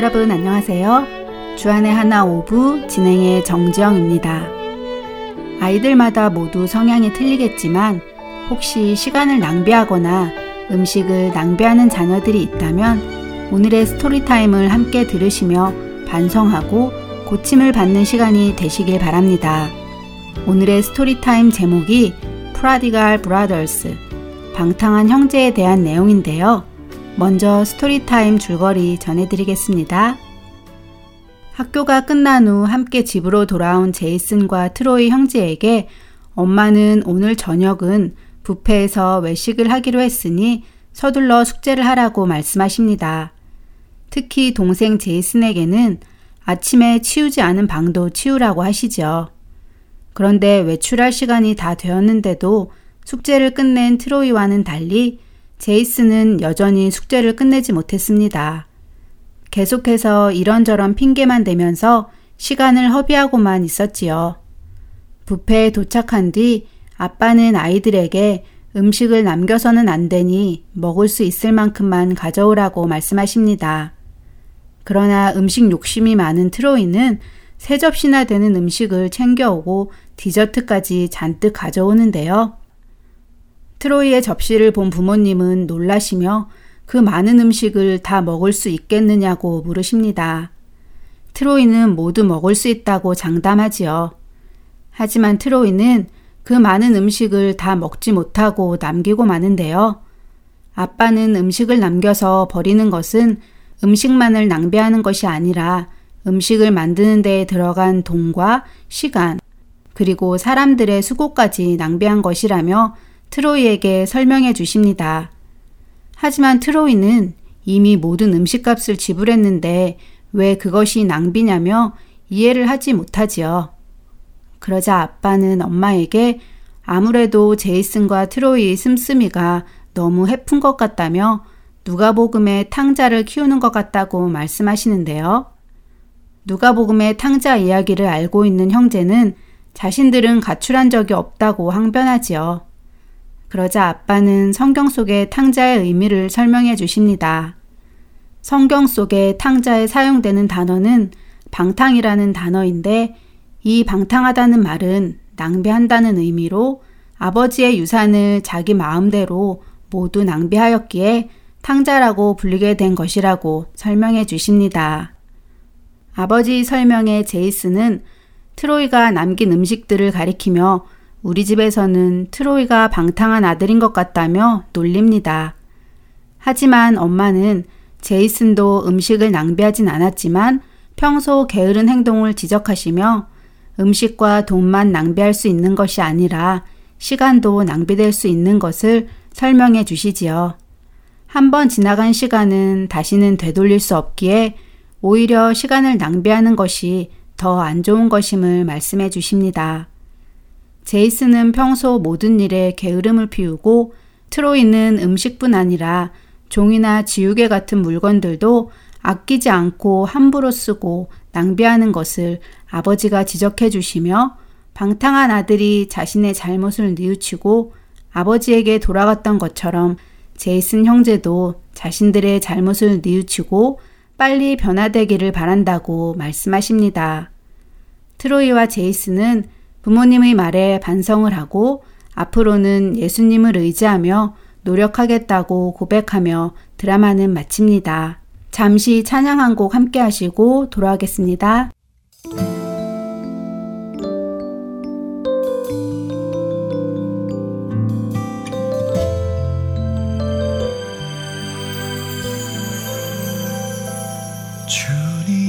여러분 안녕하세요. 주 안에 하나 오부 진행의 정지영입니다. 아이들마다 모두 성향이 틀리겠지만 혹시 시간을 낭비하거나 음식을 낭비하는 자녀들이 있다면 오늘의 Story Time을 함께 들으시며 반성하고 고침을 받는 시간이 되시길 바랍니다. 오늘의 Story Time 제목이 Prodigal Brothers 방탕한 형제에 대한 내용인데요. 먼저 Story Time 줄거리 전해드리겠습니다. 학교가 끝난 후 함께 집으로 돌아온 제이슨과 트로이 형제에게 엄마는 오늘 저녁은 부페에서 외식을 하기로 했으니 서둘러 숙제를 하라고 말씀하십니다. 특히 동생 제이슨에게는 아침에 치우지 않은 방도 치우라고 하시죠. 그런데 외출할 시간이 다 되었는데도 숙제를 끝낸 트로이와는 달리 제이슨은 여전히 숙제를 끝내지 못했습니다. 계속해서 이런저런 핑계만 대면서 시간을 허비하고만 있었지요. 부페에 도착한 뒤 아빠는 아이들에게 음식을 남겨서는 안 되니 먹을 수 있을 만큼만 가져오라고 말씀하십니다. 그러나 음식 욕심이 많은 트로이는 세 접시나 되는 음식을 챙겨오고 디저트까지 잔뜩 가져오는데요. 트로이의 접시를 본 부모님은 놀라시며 그 많은 음식을 다 먹을 수 있겠느냐고 물으십니다. 트로이는 모두 먹을 수 있다고 장담하지요. 하지만 트로이는 그 많은 음식을 다 먹지 못하고 남기고 마는데요. 아빠는 음식을 남겨서 버리는 것은 음식만을 낭비하는 것이 아니라 음식을 만드는 데 들어간 돈과 시간, 그리고 사람들의 수고까지 낭비한 것이라며 트로이에게 설명해 주십니다. 하지만 트로이는 이미 모든 음식값을 지불했는데 왜 그것이 낭비냐며 이해를 하지 못하지요. 그러자 아빠는 엄마에게 아무래도 제이슨과 트로이의 씀씀이가 너무 해픈 것 같다며 누가복음의 탕자를 키우는 것 같다고 말씀하시는데요. 누가복음의 탕자 이야기를 알고 있는 형제는 자신들은 가출한 적이 없다고 항변하지요. 그러자 아빠는 성경 속의 탕자의 의미를 설명해 주십니다. 성경 속에 탕자에 사용되는 단어는 방탕이라는 단어인데 이 방탕하다는 말은 낭비한다는 의미로 아버지의 유산을 자기 마음대로 모두 낭비하였기에 탕자라고 불리게 된 것이라고 설명해 주십니다. 아버지 설명에 제이스는 트로이가 남긴 음식들을 가리키며 우리 집에서는 트로이가 방탕한 아들인 것 같다며 놀립니다. 하지만 엄마는 제이슨도 음식을 낭비하진 않았지만 평소 게으른 행동을 지적하시며 음식과 돈만 낭비할 수 있는 것이 아니라 시간도 낭비될 수 있는 것을 설명해 주시지요. 한 번 지나간 시간은 다시는 되돌릴 수 없기에 오히려 시간을 낭비하는 것이 더 안 좋은 것임을 말씀해 주십니다. 제이슨은 평소 모든 일에 게으름을 피우고 트로이는 음식뿐 아니라 종이나 지우개 같은 물건들도 아끼지 않고 함부로 쓰고 낭비하는 것을 아버지가 지적해 주시며 방탕한 아들이 자신의 잘못을 뉘우치고 아버지에게 돌아갔던 것처럼 제이슨 형제도 자신들의 잘못을 뉘우치고 빨리 변화되기를 바란다고 말씀하십니다. 트로이와 제이슨은 부모님의 말에 반성을 하고 앞으로는 예수님을 의지하며 노력하겠다고 고백하며 드라마는 마칩니다. 잠시 찬양 한 곡 함께 하시고 돌아오겠습니다. 죽어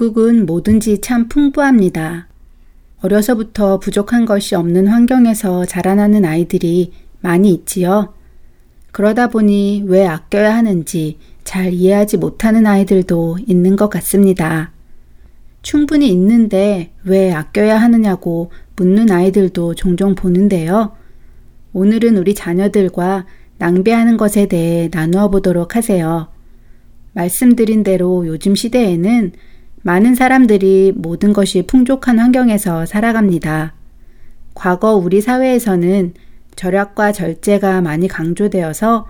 미국은 뭐든지 참 풍부합니다. 어려서부터 부족한 것이 없는 환경에서 자라나는 아이들이 많이 있지요. 그러다 보니 왜 아껴야 하는지 잘 이해하지 못하는 아이들도 있는 것 같습니다. 충분히 있는데 왜 아껴야 하느냐고 묻는 아이들도 종종 보는데요. 오늘은 우리 자녀들과 낭비하는 것에 대해 나누어 보도록 하세요. 말씀드린 대로 요즘 시대에는 많은 사람들이 모든 것이 풍족한 환경에서 살아갑니다. 과거 우리 사회에서는 절약과 절제가 많이 강조되어서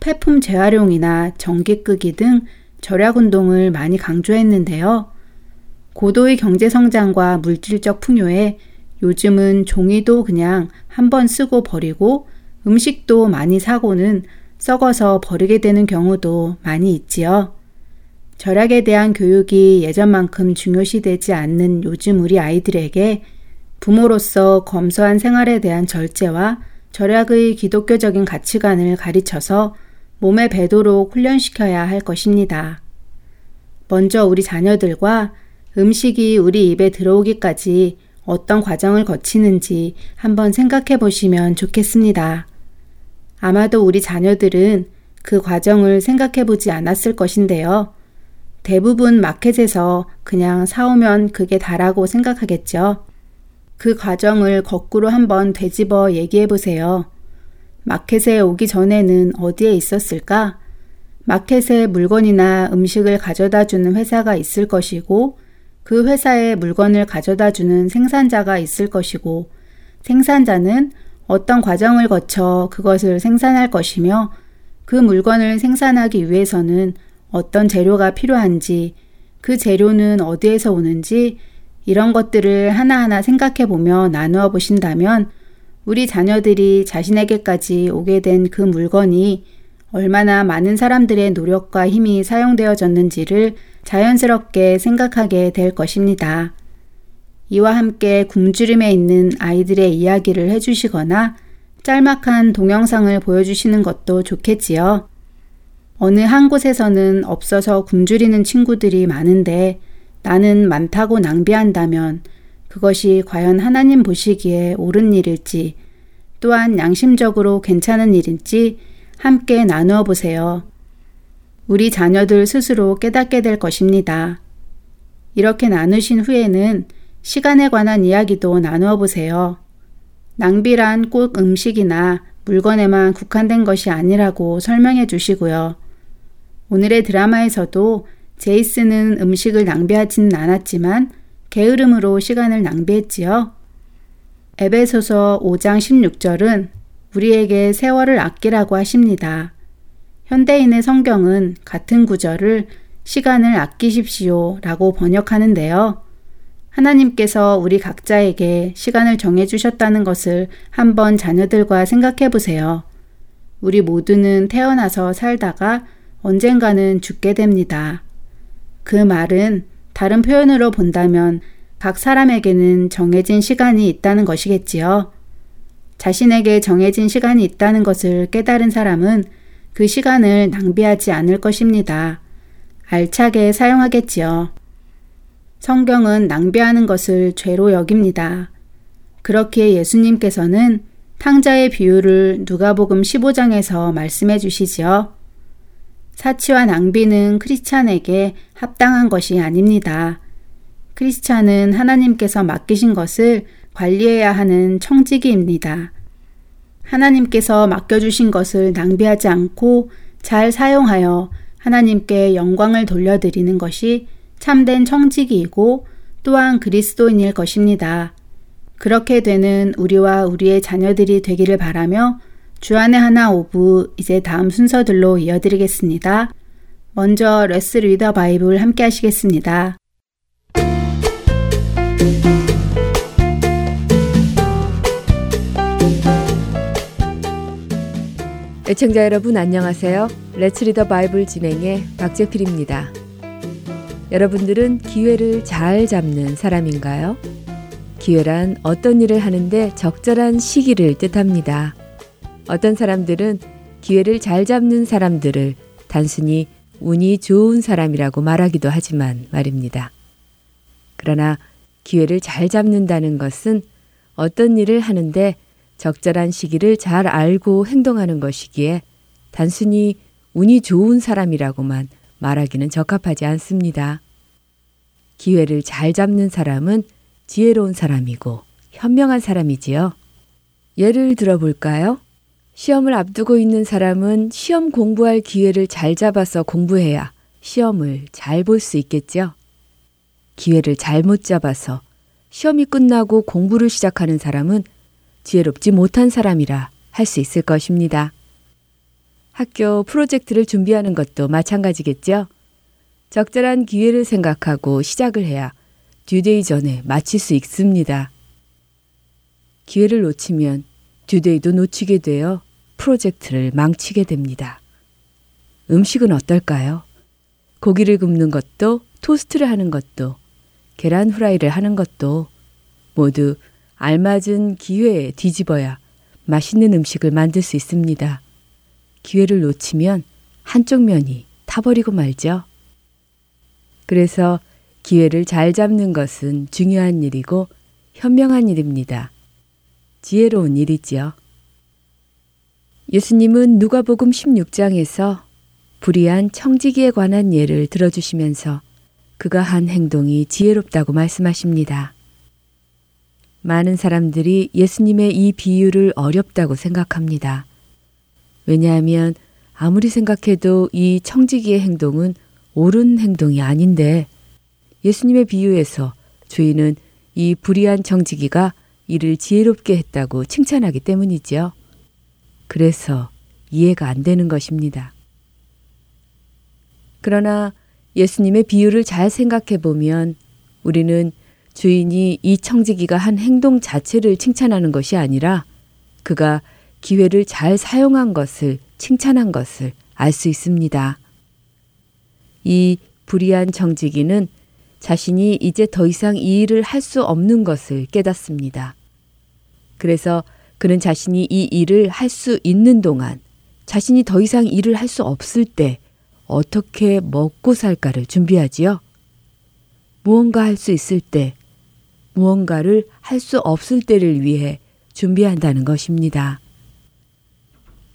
폐품 재활용이나 전기 끄기 등 절약 운동을 많이 강조했는데요. 고도의 경제 성장과 물질적 풍요에 요즘은 종이도 그냥 한 번 쓰고 버리고 음식도 많이 사고는 썩어서 버리게 되는 경우도 많이 있지요. 절약에 대한 교육이 예전만큼 중요시되지 않는 요즘 우리 아이들에게 부모로서 검소한 생활에 대한 절제와 절약의 기독교적인 가치관을 가르쳐서 몸에 배도록 훈련시켜야 할 것입니다. 먼저 우리 자녀들과 음식이 우리 입에 들어오기까지 어떤 과정을 거치는지 한번 생각해 보시면 좋겠습니다. 아마도 우리 자녀들은 그 과정을 생각해 보지 않았을 것인데요. 대부분 마켓에서 그냥 사오면 그게 다라고 생각하겠죠. 그 과정을 거꾸로 한번 되짚어 얘기해 보세요. 마켓에 오기 전에는 어디에 있었을까? 마켓에 물건이나 음식을 가져다 주는 회사가 있을 것이고, 그 회사에 물건을 가져다 주는 생산자가 있을 것이고, 생산자는 어떤 과정을 거쳐 그것을 생산할 것이며, 그 물건을 생산하기 위해서는 어떤 재료가 필요한지, 그 재료는 어디에서 오는지 이런 것들을 하나하나 생각해 보며 나누어 보신다면 우리 자녀들이 자신에게까지 오게 된 그 물건이 얼마나 많은 사람들의 노력과 힘이 사용되어졌는지를 자연스럽게 생각하게 될 것입니다. 이와 함께 굶주림에 있는 아이들의 이야기를 해주시거나 짤막한 동영상을 보여주시는 것도 좋겠지요. 어느 한 곳에서는 없어서 굶주리는 친구들이 많은데 나는 많다고 낭비한다면 그것이 과연 하나님 보시기에 옳은 일일지 또한 양심적으로 괜찮은 일인지 함께 나누어 보세요. 우리 자녀들 스스로 깨닫게 될 것입니다. 이렇게 나누신 후에는 시간에 관한 이야기도 나누어 보세요. 낭비란 꼭 음식이나 물건에만 국한된 것이 아니라고 설명해 주시고요. 오늘의 드라마에서도 제이스는 음식을 낭비하지는 않았지만 게으름으로 시간을 낭비했지요. 에베소서 5장 16절은 우리에게 세월을 아끼라고 하십니다. 현대인의 성경은 같은 구절을 시간을 아끼십시오 라고 번역하는데요. 하나님께서 우리 각자에게 시간을 정해주셨다는 것을 한번 자녀들과 생각해 보세요. 우리 모두는 태어나서 살다가 언젠가는 죽게 됩니다. 그 말은 다른 표현으로 본다면 각 사람에게는 정해진 시간이 있다는 것이겠지요. 자신에게 정해진 시간이 있다는 것을 깨달은 사람은 그 시간을 낭비하지 않을 것입니다. 알차게 사용하겠지요. 성경은 낭비하는 것을 죄로 여깁니다. 그렇게 예수님께서는 탕자의 비유를 누가복음 15장에서 말씀해 주시지요. 사치와 낭비는 크리스찬에게 합당한 것이 아닙니다. 크리스찬은 하나님께서 맡기신 것을 관리해야 하는 청지기입니다. 하나님께서 맡겨주신 것을 낭비하지 않고 잘 사용하여 하나님께 영광을 돌려드리는 것이 참된 청지기이고 또한 그리스도인일 것입니다. 그렇게 되는 우리와 우리의 자녀들이 되기를 바라며 주안의 하나 5부 이제 다음 순서들로 이어드리겠습니다. 먼저 Let's Read the Bible 함께 하시겠습니다. 애청자 여러분 안녕하세요. Let's Read the Bible 진행의 박재필입니다. 여러분들은 기회를 잘 잡는 사람인가요? 기회란 어떤 일을 하는데 적절한 시기를 뜻합니다. 어떤 사람들은 기회를 잘 잡는 사람들을 단순히 운이 좋은 사람이라고 말하기도 하지만 말입니다. 그러나 기회를 잘 잡는다는 것은 어떤 일을 하는데 적절한 시기를 잘 알고 행동하는 것이기에 단순히 운이 좋은 사람이라고만 말하기는 적합하지 않습니다. 기회를 잘 잡는 사람은 지혜로운 사람이고 현명한 사람이지요. 예를 들어 볼까요? 시험을 앞두고 있는 사람은 시험 공부할 기회를 잘 잡아서 공부해야 시험을 잘 볼 수 있겠죠. 기회를 잘못 잡아서 시험이 끝나고 공부를 시작하는 사람은 지혜롭지 못한 사람이라 할 수 있을 것입니다. 학교 프로젝트를 준비하는 것도 마찬가지겠죠. 적절한 기회를 생각하고 시작을 해야 due date 전에 마칠 수 있습니다. 기회를 놓치면 due date도 놓치게 되어 프로젝트를 망치게 됩니다. 음식은 어떨까요? 고기를 굽는 것도 토스트를 하는 것도 계란 후라이를 하는 것도 모두 알맞은 기회에 뒤집어야 맛있는 음식을 만들 수 있습니다. 기회를 놓치면 한쪽 면이 타버리고 말죠. 그래서 기회를 잘 잡는 것은 중요한 일이고 현명한 일입니다. 지혜로운 일이지요. 예수님은 누가복음 16장에서 불의한 청지기에 관한 예를 들어주시면서 그가 한 행동이 지혜롭다고 말씀하십니다. 많은 사람들이 예수님의 이 비유를 어렵다고 생각합니다. 왜냐하면 아무리 생각해도 이 청지기의 행동은 옳은 행동이 아닌데 예수님의 비유에서 주인은 이 불의한 청지기가 이를 지혜롭게 했다고 칭찬하기 때문이지요. 그래서 이해가 안 되는 것입니다. 그러나 예수님의 비유를 잘 생각해 보면 우리는 주인이 이 청지기가 한 행동 자체를 칭찬하는 것이 아니라 그가 기회를 잘 사용한 것을 칭찬한 것을 알 수 있습니다. 이 불의한 청지기는 자신이 이제 더 이상 이 일을 할 수 없는 것을 깨닫습니다. 그래서 그는 자신이 이 일을 할 수 있는 동안 자신이 더 이상 일을 할 수 없을 때 어떻게 먹고 살까를 준비하지요. 무언가 할 수 있을 때 무언가를 할 수 없을 때를 위해 준비한다는 것입니다.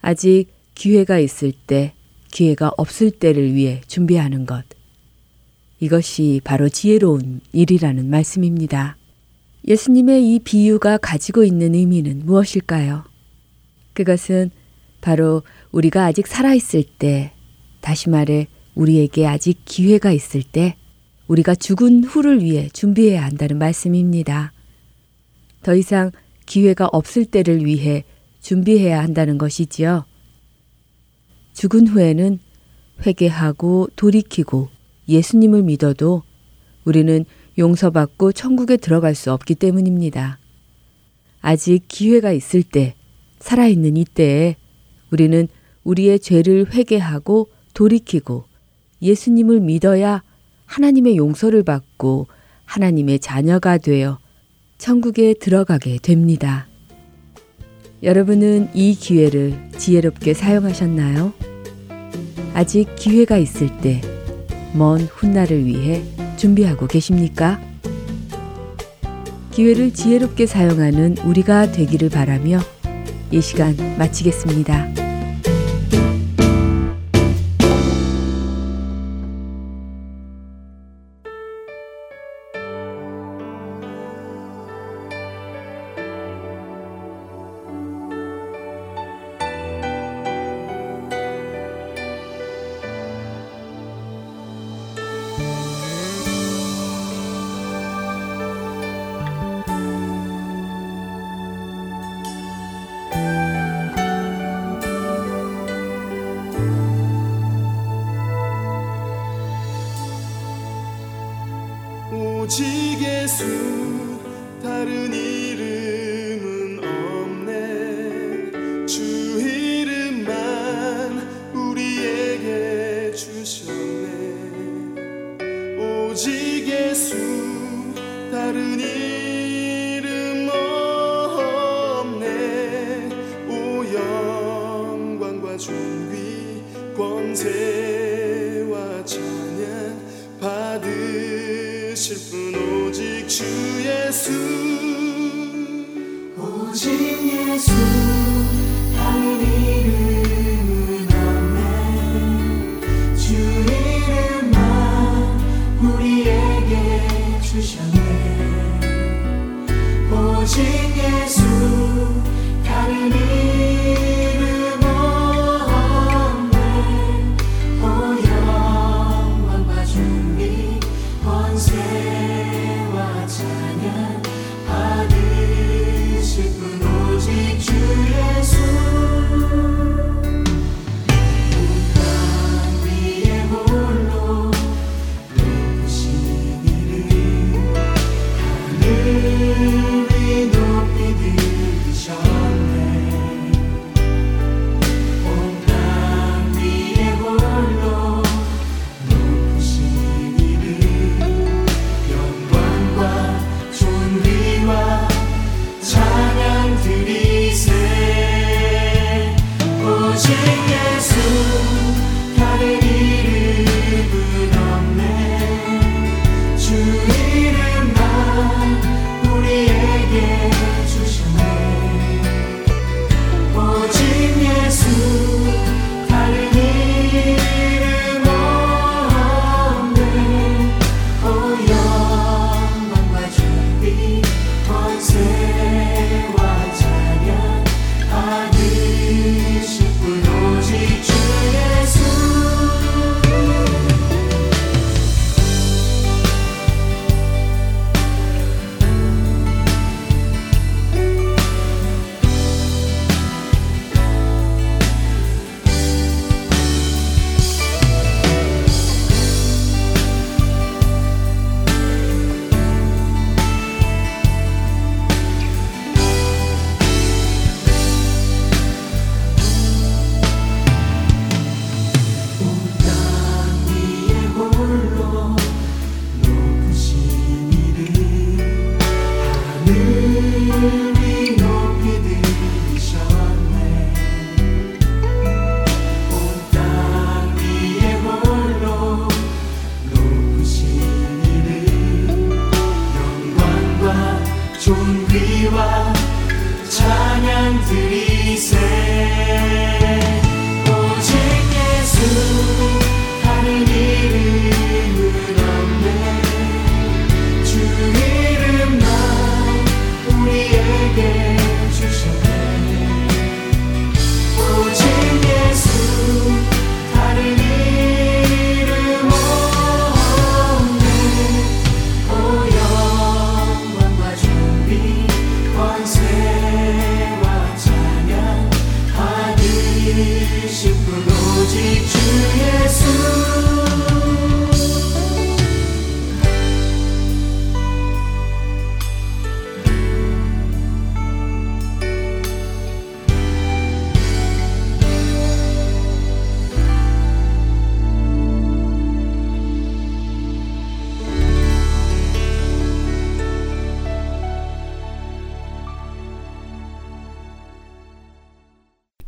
아직 기회가 있을 때, 기회가 없을 때를 위해 준비하는 것. 이것이 바로 지혜로운 일이라는 말씀입니다. 예수님의 이 비유가 가지고 있는 의미는 무엇일까요? 그것은 바로 우리가 아직 살아있을 때, 다시 말해 우리에게 아직 기회가 있을 때, 우리가 죽은 후를 위해 준비해야 한다는 말씀입니다. 더 이상 기회가 없을 때를 위해 준비해야 한다는 것이지요. 죽은 후에는 회개하고 돌이키고 예수님을 믿어도 우리는 용서받고 천국에 들어갈 수 없기 때문입니다. 아직 기회가 있을 때, 살아있는 이때에 우리는 우리의 죄를 회개하고 돌이키고 예수님을 믿어야 하나님의 용서를 받고 하나님의 자녀가 되어 천국에 들어가게 됩니다. 여러분은 이 기회를 지혜롭게 사용하셨나요? 아직 기회가 있을 때 먼 훗날을 위해 준비하고 계십니까? 기회를 지혜롭게 사용하는 우리가 되기를 바라며 이 시간 마치겠습니다. す。るに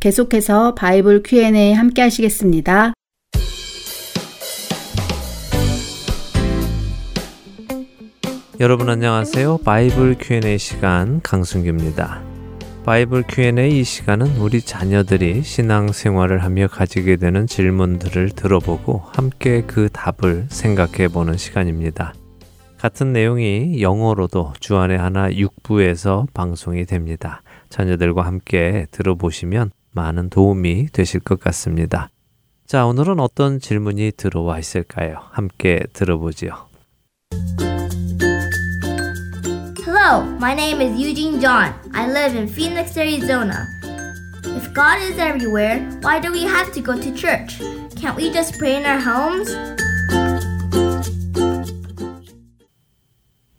계속해서 바이블 Q&A 함께 하시겠습니다. 여러분 안녕하세요. 바이블 Q&A 시간 강순규입니다. 바이블 Q&A 이 시간은 우리 자녀들이 신앙 생활을 하며 가지게 되는 질문들을 들어보고 함께 그 답을 생각해 보는 시간입니다. 같은 내용이 영어로도 주안의 하나 6부에서 방송이 됩니다. 자녀들과 함께 들어보시면 많은 도움이 되실 것 같습니다. 자, 오늘은 어떤 질문이 들어와 있을까요? 함께 들어보지요. Hello, my name is Eugene John. I live in Phoenix, Arizona. If God is everywhere, why do we have to go to church? Can't we just pray in our homes?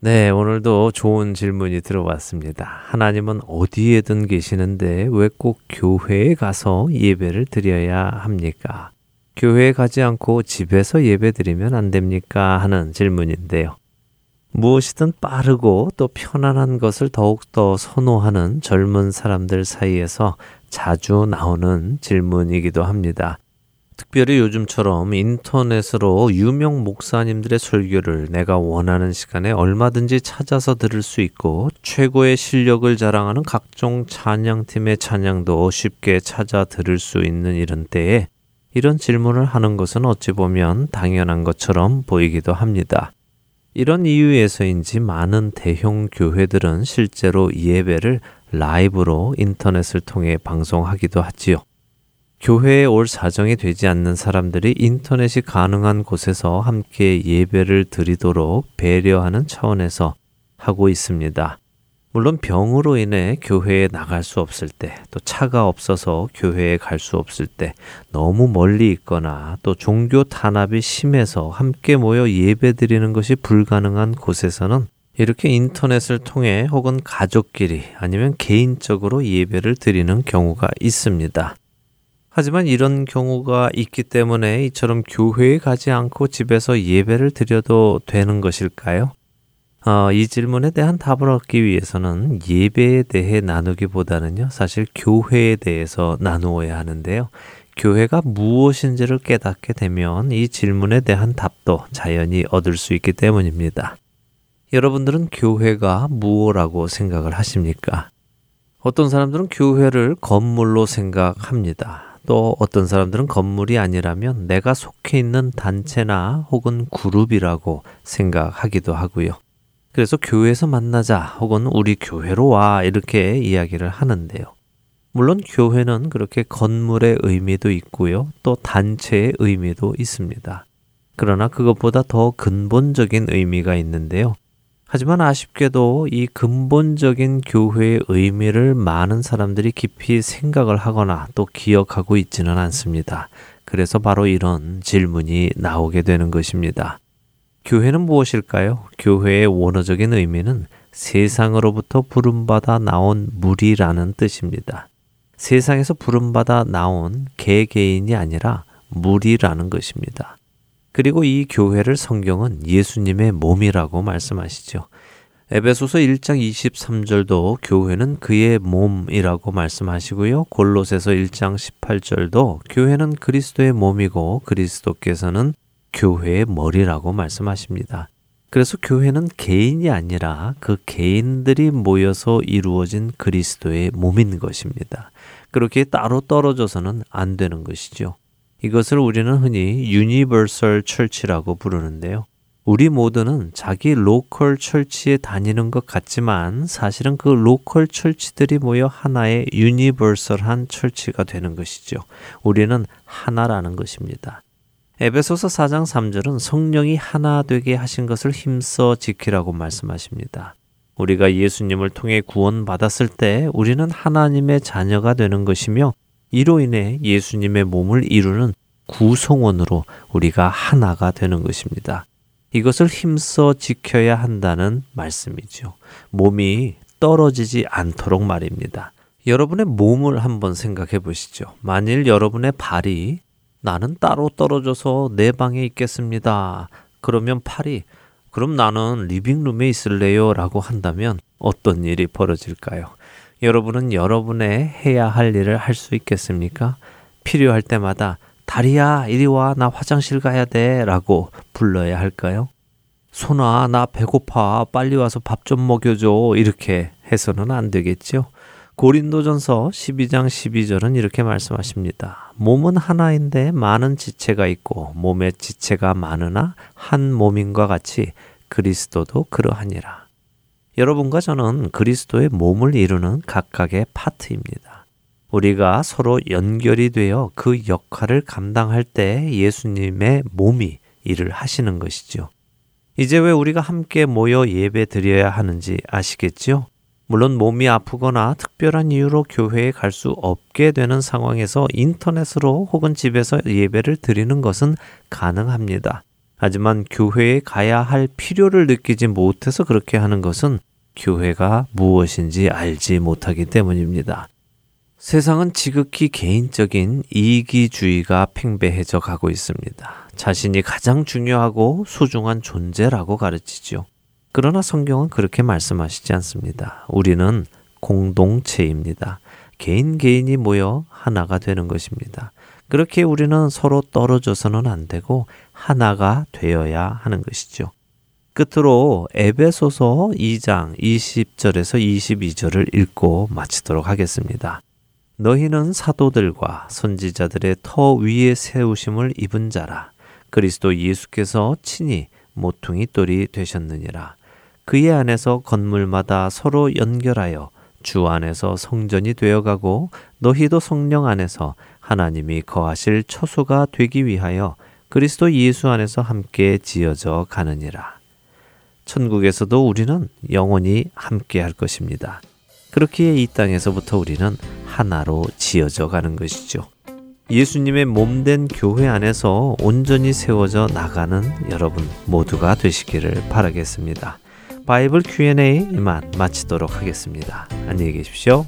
네, 오늘도 좋은 질문이 들어왔습니다. 하나님은 어디에든 계시는데 왜 꼭 교회에 가서 예배를 드려야 합니까? 교회에 가지 않고 집에서 예배 드리면 안 됩니까? 하는 질문인데요. 무엇이든 빠르고 또 편안한 것을 더욱더 선호하는 젊은 사람들 사이에서 자주 나오는 질문이기도 합니다. 특별히 요즘처럼 인터넷으로 유명 목사님들의 설교를 내가 원하는 시간에 얼마든지 찾아서 들을 수 있고 최고의 실력을 자랑하는 각종 찬양팀의 찬양도 쉽게 찾아 들을 수 있는 이런 때에 이런 질문을 하는 것은 어찌 보면 당연한 것처럼 보이기도 합니다. 이런 이유에서인지 많은 대형 교회들은 실제로 예배를 라이브로 인터넷을 통해 방송하기도 하지요. 교회에 올 사정이 되지 않는 사람들이 인터넷이 가능한 곳에서 함께 예배를 드리도록 배려하는 차원에서 하고 있습니다. 물론 병으로 인해 교회에 나갈 수 없을 때, 또 차가 없어서 교회에 갈 수 없을 때, 너무 멀리 있거나 또 종교 탄압이 심해서 함께 모여 예배 드리는 것이 불가능한 곳에서는 이렇게 인터넷을 통해 혹은 가족끼리 아니면 개인적으로 예배를 드리는 경우가 있습니다. 하지만 이런 경우가 있기 때문에 이처럼 교회에 가지 않고 집에서 예배를 드려도 되는 것일까요? 어, 이 질문에 대한 답을 얻기 위해서는 예배에 대해 나누기보다는요, 사실 교회에 대해서 나누어야 하는데요. 교회가 무엇인지를 깨닫게 되면 이 질문에 대한 답도 자연히 얻을 수 있기 때문입니다. 여러분들은 교회가 무엇라고 생각을 하십니까? 어떤 사람들은 교회를 건물로 생각합니다. 또 어떤 사람들은 건물이 아니라면 내가 속해 있는 단체나 혹은 그룹이라고 생각하기도 하고요. 그래서 교회에서 만나자 혹은 우리 교회로 와 이렇게 이야기를 하는데요. 물론 교회는 그렇게 건물의 의미도 있고요. 또 단체의 의미도 있습니다. 그러나 그것보다 더 근본적인 의미가 있는데요. 하지만 아쉽게도 이 근본적인 교회의 의미를 많은 사람들이 깊이 생각을 하거나 또 기억하고 있지는 않습니다. 그래서 바로 이런 질문이 나오게 되는 것입니다. 교회는 무엇일까요? 교회의 원어적인 의미는 세상으로부터 부름받아 나온 무리라는 뜻입니다. 세상에서 부름받아 나온 개개인이 아니라 무리라는 것입니다. 그리고 이 교회를 성경은 예수님의 몸이라고 말씀하시죠. 에베소서 1장 23절도 교회는 그의 몸이라고 말씀하시고요. 골로새서 1장 18절도 교회는 그리스도의 몸이고 그리스도께서는 교회의 머리라고 말씀하십니다. 그래서 교회는 개인이 아니라 그 개인들이 모여서 이루어진 그리스도의 몸인 것입니다. 그렇게 따로 떨어져서는 안 되는 것이죠. 이것을 우리는 흔히 universal church라고 부르는데요. 우리 모두는 자기 local church에 다니는 것 같지만 사실은 그 local church들이 모여 하나의 universal한 church가 되는 것이죠. 우리는 하나라는 것입니다. 에베소서 4장 3절은 성령이 하나 되게 하신 것을 힘써 지키라고 말씀하십니다. 우리가 예수님을 통해 구원받았을 때 우리는 하나님의 자녀가 되는 것이며 이로 인해 예수님의 몸을 이루는 구성원으로 우리가 하나가 되는 것입니다. 이것을 힘써 지켜야 한다는 말씀이죠. 몸이 떨어지지 않도록 말입니다. 여러분의 몸을 한번 생각해 보시죠. 만일 여러분의 발이 나는 따로 떨어져서 내 방에 있겠습니다. 그러면 팔이 그럼 나는 리빙룸에 있을래요 라고 한다면 어떤 일이 벌어질까요? 여러분은 여러분의 해야 할 일을 할 수 있겠습니까? 필요할 때마다 다리야, 이리 와, 나 화장실 가야 돼 라고 불러야 할까요? 손아, 나 배고파, 빨리 와서 밥 좀 먹여줘. 이렇게 해서는 안 되겠죠? 고린도전서 12장 12절은 이렇게 말씀하십니다. 몸은 하나인데 많은 지체가 있고 몸의 지체가 많으나 한 몸인과 같이 그리스도도 그러하니라. 여러분과 저는 그리스도의 몸을 이루는 각각의 파트입니다. 우리가 서로 연결이 되어 그 역할을 감당할 때 예수님의 몸이 일을 하시는 것이죠. 이제 왜 우리가 함께 모여 예배 드려야 하는지 아시겠지요? 물론 몸이 아프거나 특별한 이유로 교회에 갈 수 없게 되는 상황에서 인터넷으로 혹은 집에서 예배를 드리는 것은 가능합니다. 하지만 교회에 가야 할 필요를 느끼지 못해서 그렇게 하는 것은 교회가 무엇인지 알지 못하기 때문입니다. 세상은 지극히 개인적인 이기주의가 팽배해져 가고 있습니다. 자신이 가장 중요하고 소중한 존재라고 가르치죠. 그러나 성경은 그렇게 말씀하시지 않습니다. 우리는 공동체입니다. 개인 개인이 모여 하나가 되는 것입니다. 그렇게 우리는 서로 떨어져서는 안 되고 하나가 되어야 하는 것이죠. 끝으로 에베소서 2장 20절에서 22절을 읽고 마치도록 하겠습니다. 너희는 사도들과 선지자들의 터 위에 세우심을 입은 자라. 그리스도 예수께서 친히 모퉁이 돌이 되셨느니라. 그의 안에서 건물마다 서로 연결하여 주 안에서 성전이 되어가고 너희도 성령 안에서 하나님이 거하실 처소가 되기 위하여 그리스도 예수 안에서 함께 지어져 가느니라. 천국에서도 우리는 영원히 함께 할 것입니다. 그렇기에 이 땅에서부터 우리는 하나로 지어져 가는 것이죠. 예수님의 몸된 교회 안에서 온전히 세워져 나가는 여러분 모두가 되시기를 바라겠습니다. 바이블 Q&A만 마치도록 하겠습니다. 안녕히 계십시오.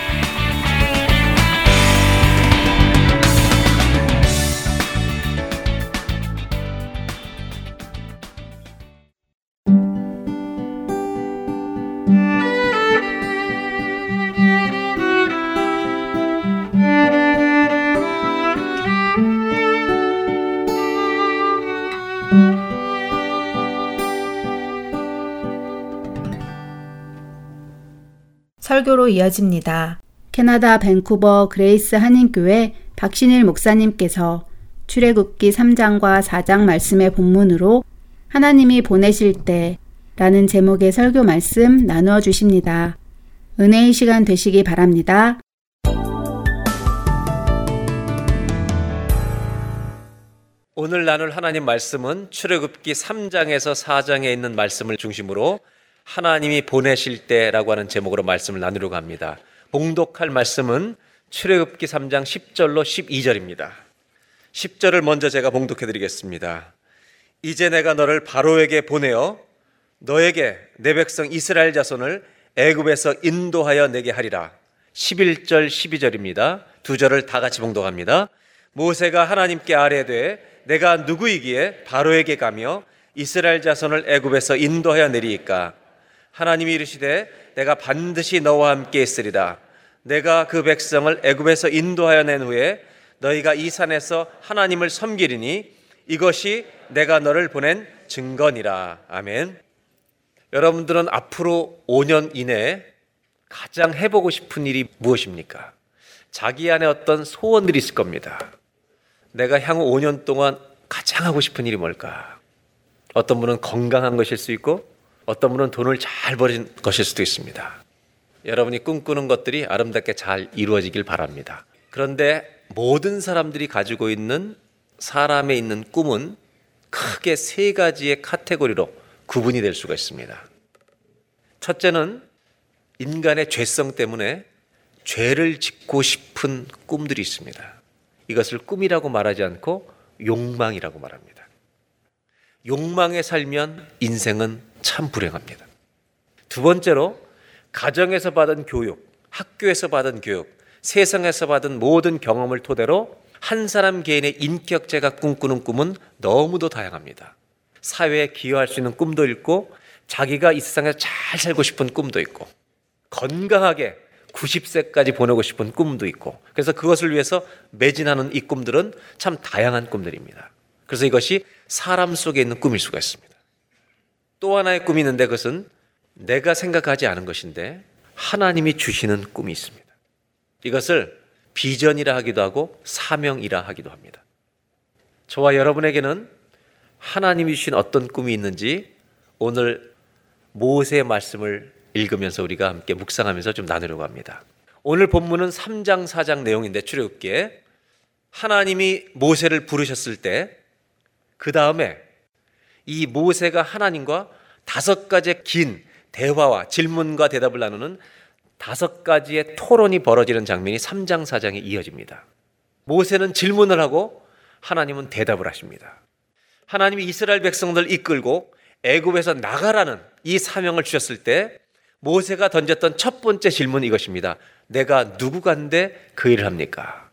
설교로 이어집니다. 캐나다 밴쿠버 그레이스 한인교회 박신일 목사님께서 출애굽기 3장과 4장 말씀의 본문으로 하나님이 보내실 때 라는 제목의 설교 말씀 나누어 주십니다. 은혜의 시간 되시기 바랍니다. 오늘 나눌 하나님 말씀은 출애굽기 3장에서 4장에 있는 말씀을 중심으로 하나님이 보내실 때라고 하는 제목으로 말씀을 나누려고 합니다. 봉독할 말씀은 출애굽기 3장 10절로 12절입니다. 10절을 먼저 제가 봉독해 드리겠습니다. 이제 내가 너를 바로에게 보내어 너에게 내 백성 이스라엘 자손을 애굽에서 인도하여 내게 하리라. 11절 12절입니다. 두 절을 다 같이 봉독합니다. 모세가 하나님께 아뢰되 내가 누구이기에 바로에게 가며 이스라엘 자손을 애굽에서 인도하여 내리이까 하나님이 이르시되 내가 반드시 너와 함께 있으리다. 내가 그 백성을 애굽에서 인도하여 낸 후에 너희가 이 산에서 하나님을 섬기리니 이것이 내가 너를 보낸 증거니라. 아멘. 여러분들은 앞으로 5년 이내에 가장 해보고 싶은 일이 무엇입니까? 자기 안에 어떤 소원들이 있을 겁니다. 내가 향후 5년 동안 가장 하고 싶은 일이 뭘까? 어떤 분은 건강한 것일 수 있고, 어떤 분은 돈을 잘 버린 것일 수도 있습니다. 여러분이 꿈꾸는 것들이 아름답게 잘 이루어지길 바랍니다. 그런데 모든 사람들이 가지고 있는 사람에 있는 꿈은 크게 세 가지의 카테고리로 구분이 될 수가 있습니다. 첫째는 인간의 죄성 때문에 죄를 짓고 싶은 꿈들이 있습니다. 이것을 꿈이라고 말하지 않고 욕망이라고 말합니다. 욕망에 살면 인생은 참 불행합니다. 두 번째로 가정에서 받은 교육, 학교에서 받은 교육, 세상에서 받은 모든 경험을 토대로 한 사람 개인의 인격체가 꿈꾸는 꿈은 너무도 다양합니다. 사회에 기여할 수 있는 꿈도 있고 자기가 이 세상에서 잘 살고 싶은 꿈도 있고 건강하게 90세까지 보내고 싶은 꿈도 있고 그래서 그것을 위해서 매진하는 이 꿈들은 참 다양한 꿈들입니다. 그래서 이것이 사람 속에 있는 꿈일 수가 있습니다. 또 하나의 꿈이 있는데 그것은 내가 생각하지 않은 것인데 하나님이 주시는 꿈이 있습니다. 이것을 비전이라 하기도 하고 사명이라 하기도 합니다. 저와 여러분에게는 하나님이 주신 어떤 꿈이 있는지 오늘 모세의 말씀을 읽으면서 우리가 함께 묵상하면서 좀 나누려고 합니다. 오늘 본문은 3장 4장 내용인데 출애굽기에 하나님이 모세를 부르셨을 때 그 다음에 이 모세가 하나님과 다섯 가지의 긴 대화와 질문과 대답을 나누는 다섯 가지의 토론이 벌어지는 장면이 3장 4장에 이어집니다. 모세는 질문을 하고 하나님은 대답을 하십니다. 하나님이 이스라엘 백성들 이끌고 애굽에서 나가라는 이 사명을 주셨을 때 모세가 던졌던 첫 번째 질문 이것입니다. 내가 누구간데 그 일을 합니까?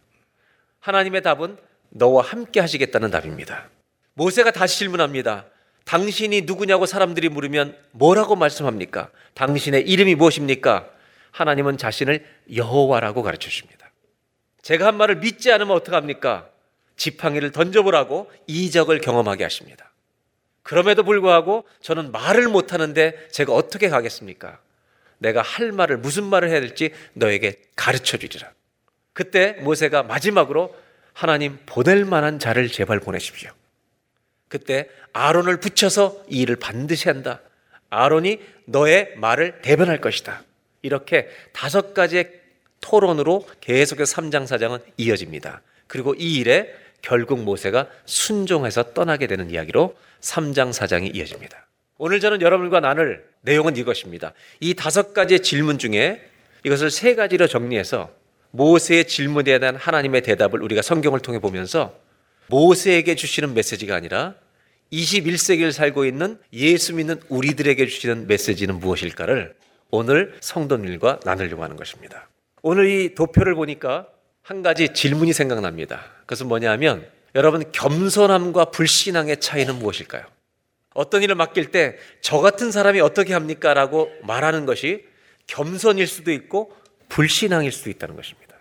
하나님의 답은 너와 함께 하시겠다는 답입니다. 모세가 다시 질문합니다. 당신이 누구냐고 사람들이 물으면 뭐라고 말씀합니까? 당신의 이름이 무엇입니까? 하나님은 자신을 여호와라고 가르쳐 주십니다. 제가 한 말을 믿지 않으면 어떡합니까? 지팡이를 던져보라고 이적을 경험하게 하십니다. 그럼에도 불구하고 저는 말을 못하는데 제가 어떻게 가겠습니까? 내가 할 말을 무슨 말을 해야 될지 너에게 가르쳐 주리라. 그때 모세가 마지막으로 하나님 보낼 만한 자를 제발 보내십시오. 그때 아론을 붙여서 이 일을 반드시 한다. 아론이 너의 말을 대변할 것이다. 이렇게 다섯 가지의 토론으로 계속해서 3장 4장은 이어집니다. 그리고 이 일에 결국 모세가 순종해서 떠나게 되는 이야기로 3장 4장이 이어집니다. 오늘 저는 여러분과 나눌 내용은 이것입니다. 이 다섯 가지의 질문 중에 이것을 세 가지로 정리해서 모세의 질문에 대한 하나님의 대답을 우리가 성경을 통해 보면서 모세에게 주시는 메시지가 아니라 21세기를 살고 있는 예수 믿는 우리들에게 주시는 메시지는 무엇일까를 오늘 성도님과 나누려고 하는 것입니다. 오늘 이 도표를 보니까 한 가지 질문이 생각납니다. 그것은 뭐냐면 여러분 겸손함과 불신앙의 차이는 무엇일까요? 어떤 일을 맡길 때 저 같은 사람이 어떻게 합니까? 라고 말하는 것이 겸손일 수도 있고 불신앙일 수도 있다는 것입니다.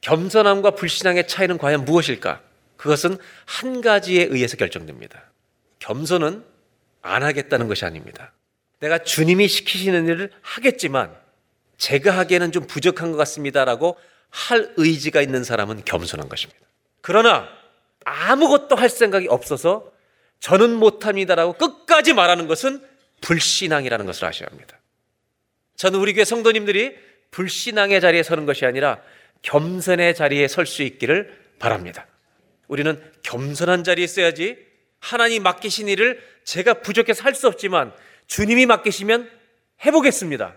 겸손함과 불신앙의 차이는 과연 무엇일까? 그것은 한 가지에 의해서 결정됩니다. 겸손은 안 하겠다는 것이 아닙니다. 내가 주님이 시키시는 일을 하겠지만 제가 하기에는 좀 부족한 것 같습니다라고 할 의지가 있는 사람은 겸손한 것입니다. 그러나 아무것도 할 생각이 없어서 저는 못합니다라고 끝까지 말하는 것은 불신앙이라는 것을 아셔야 합니다. 저는 우리 교회 성도님들이 불신앙의 자리에 서는 것이 아니라 겸손의 자리에 설 수 있기를 바랍니다. 우리는 겸손한 자리에 있어야지 하나님 맡기신 일을 제가 부족해서 할 수 없지만 주님이 맡기시면 해보겠습니다.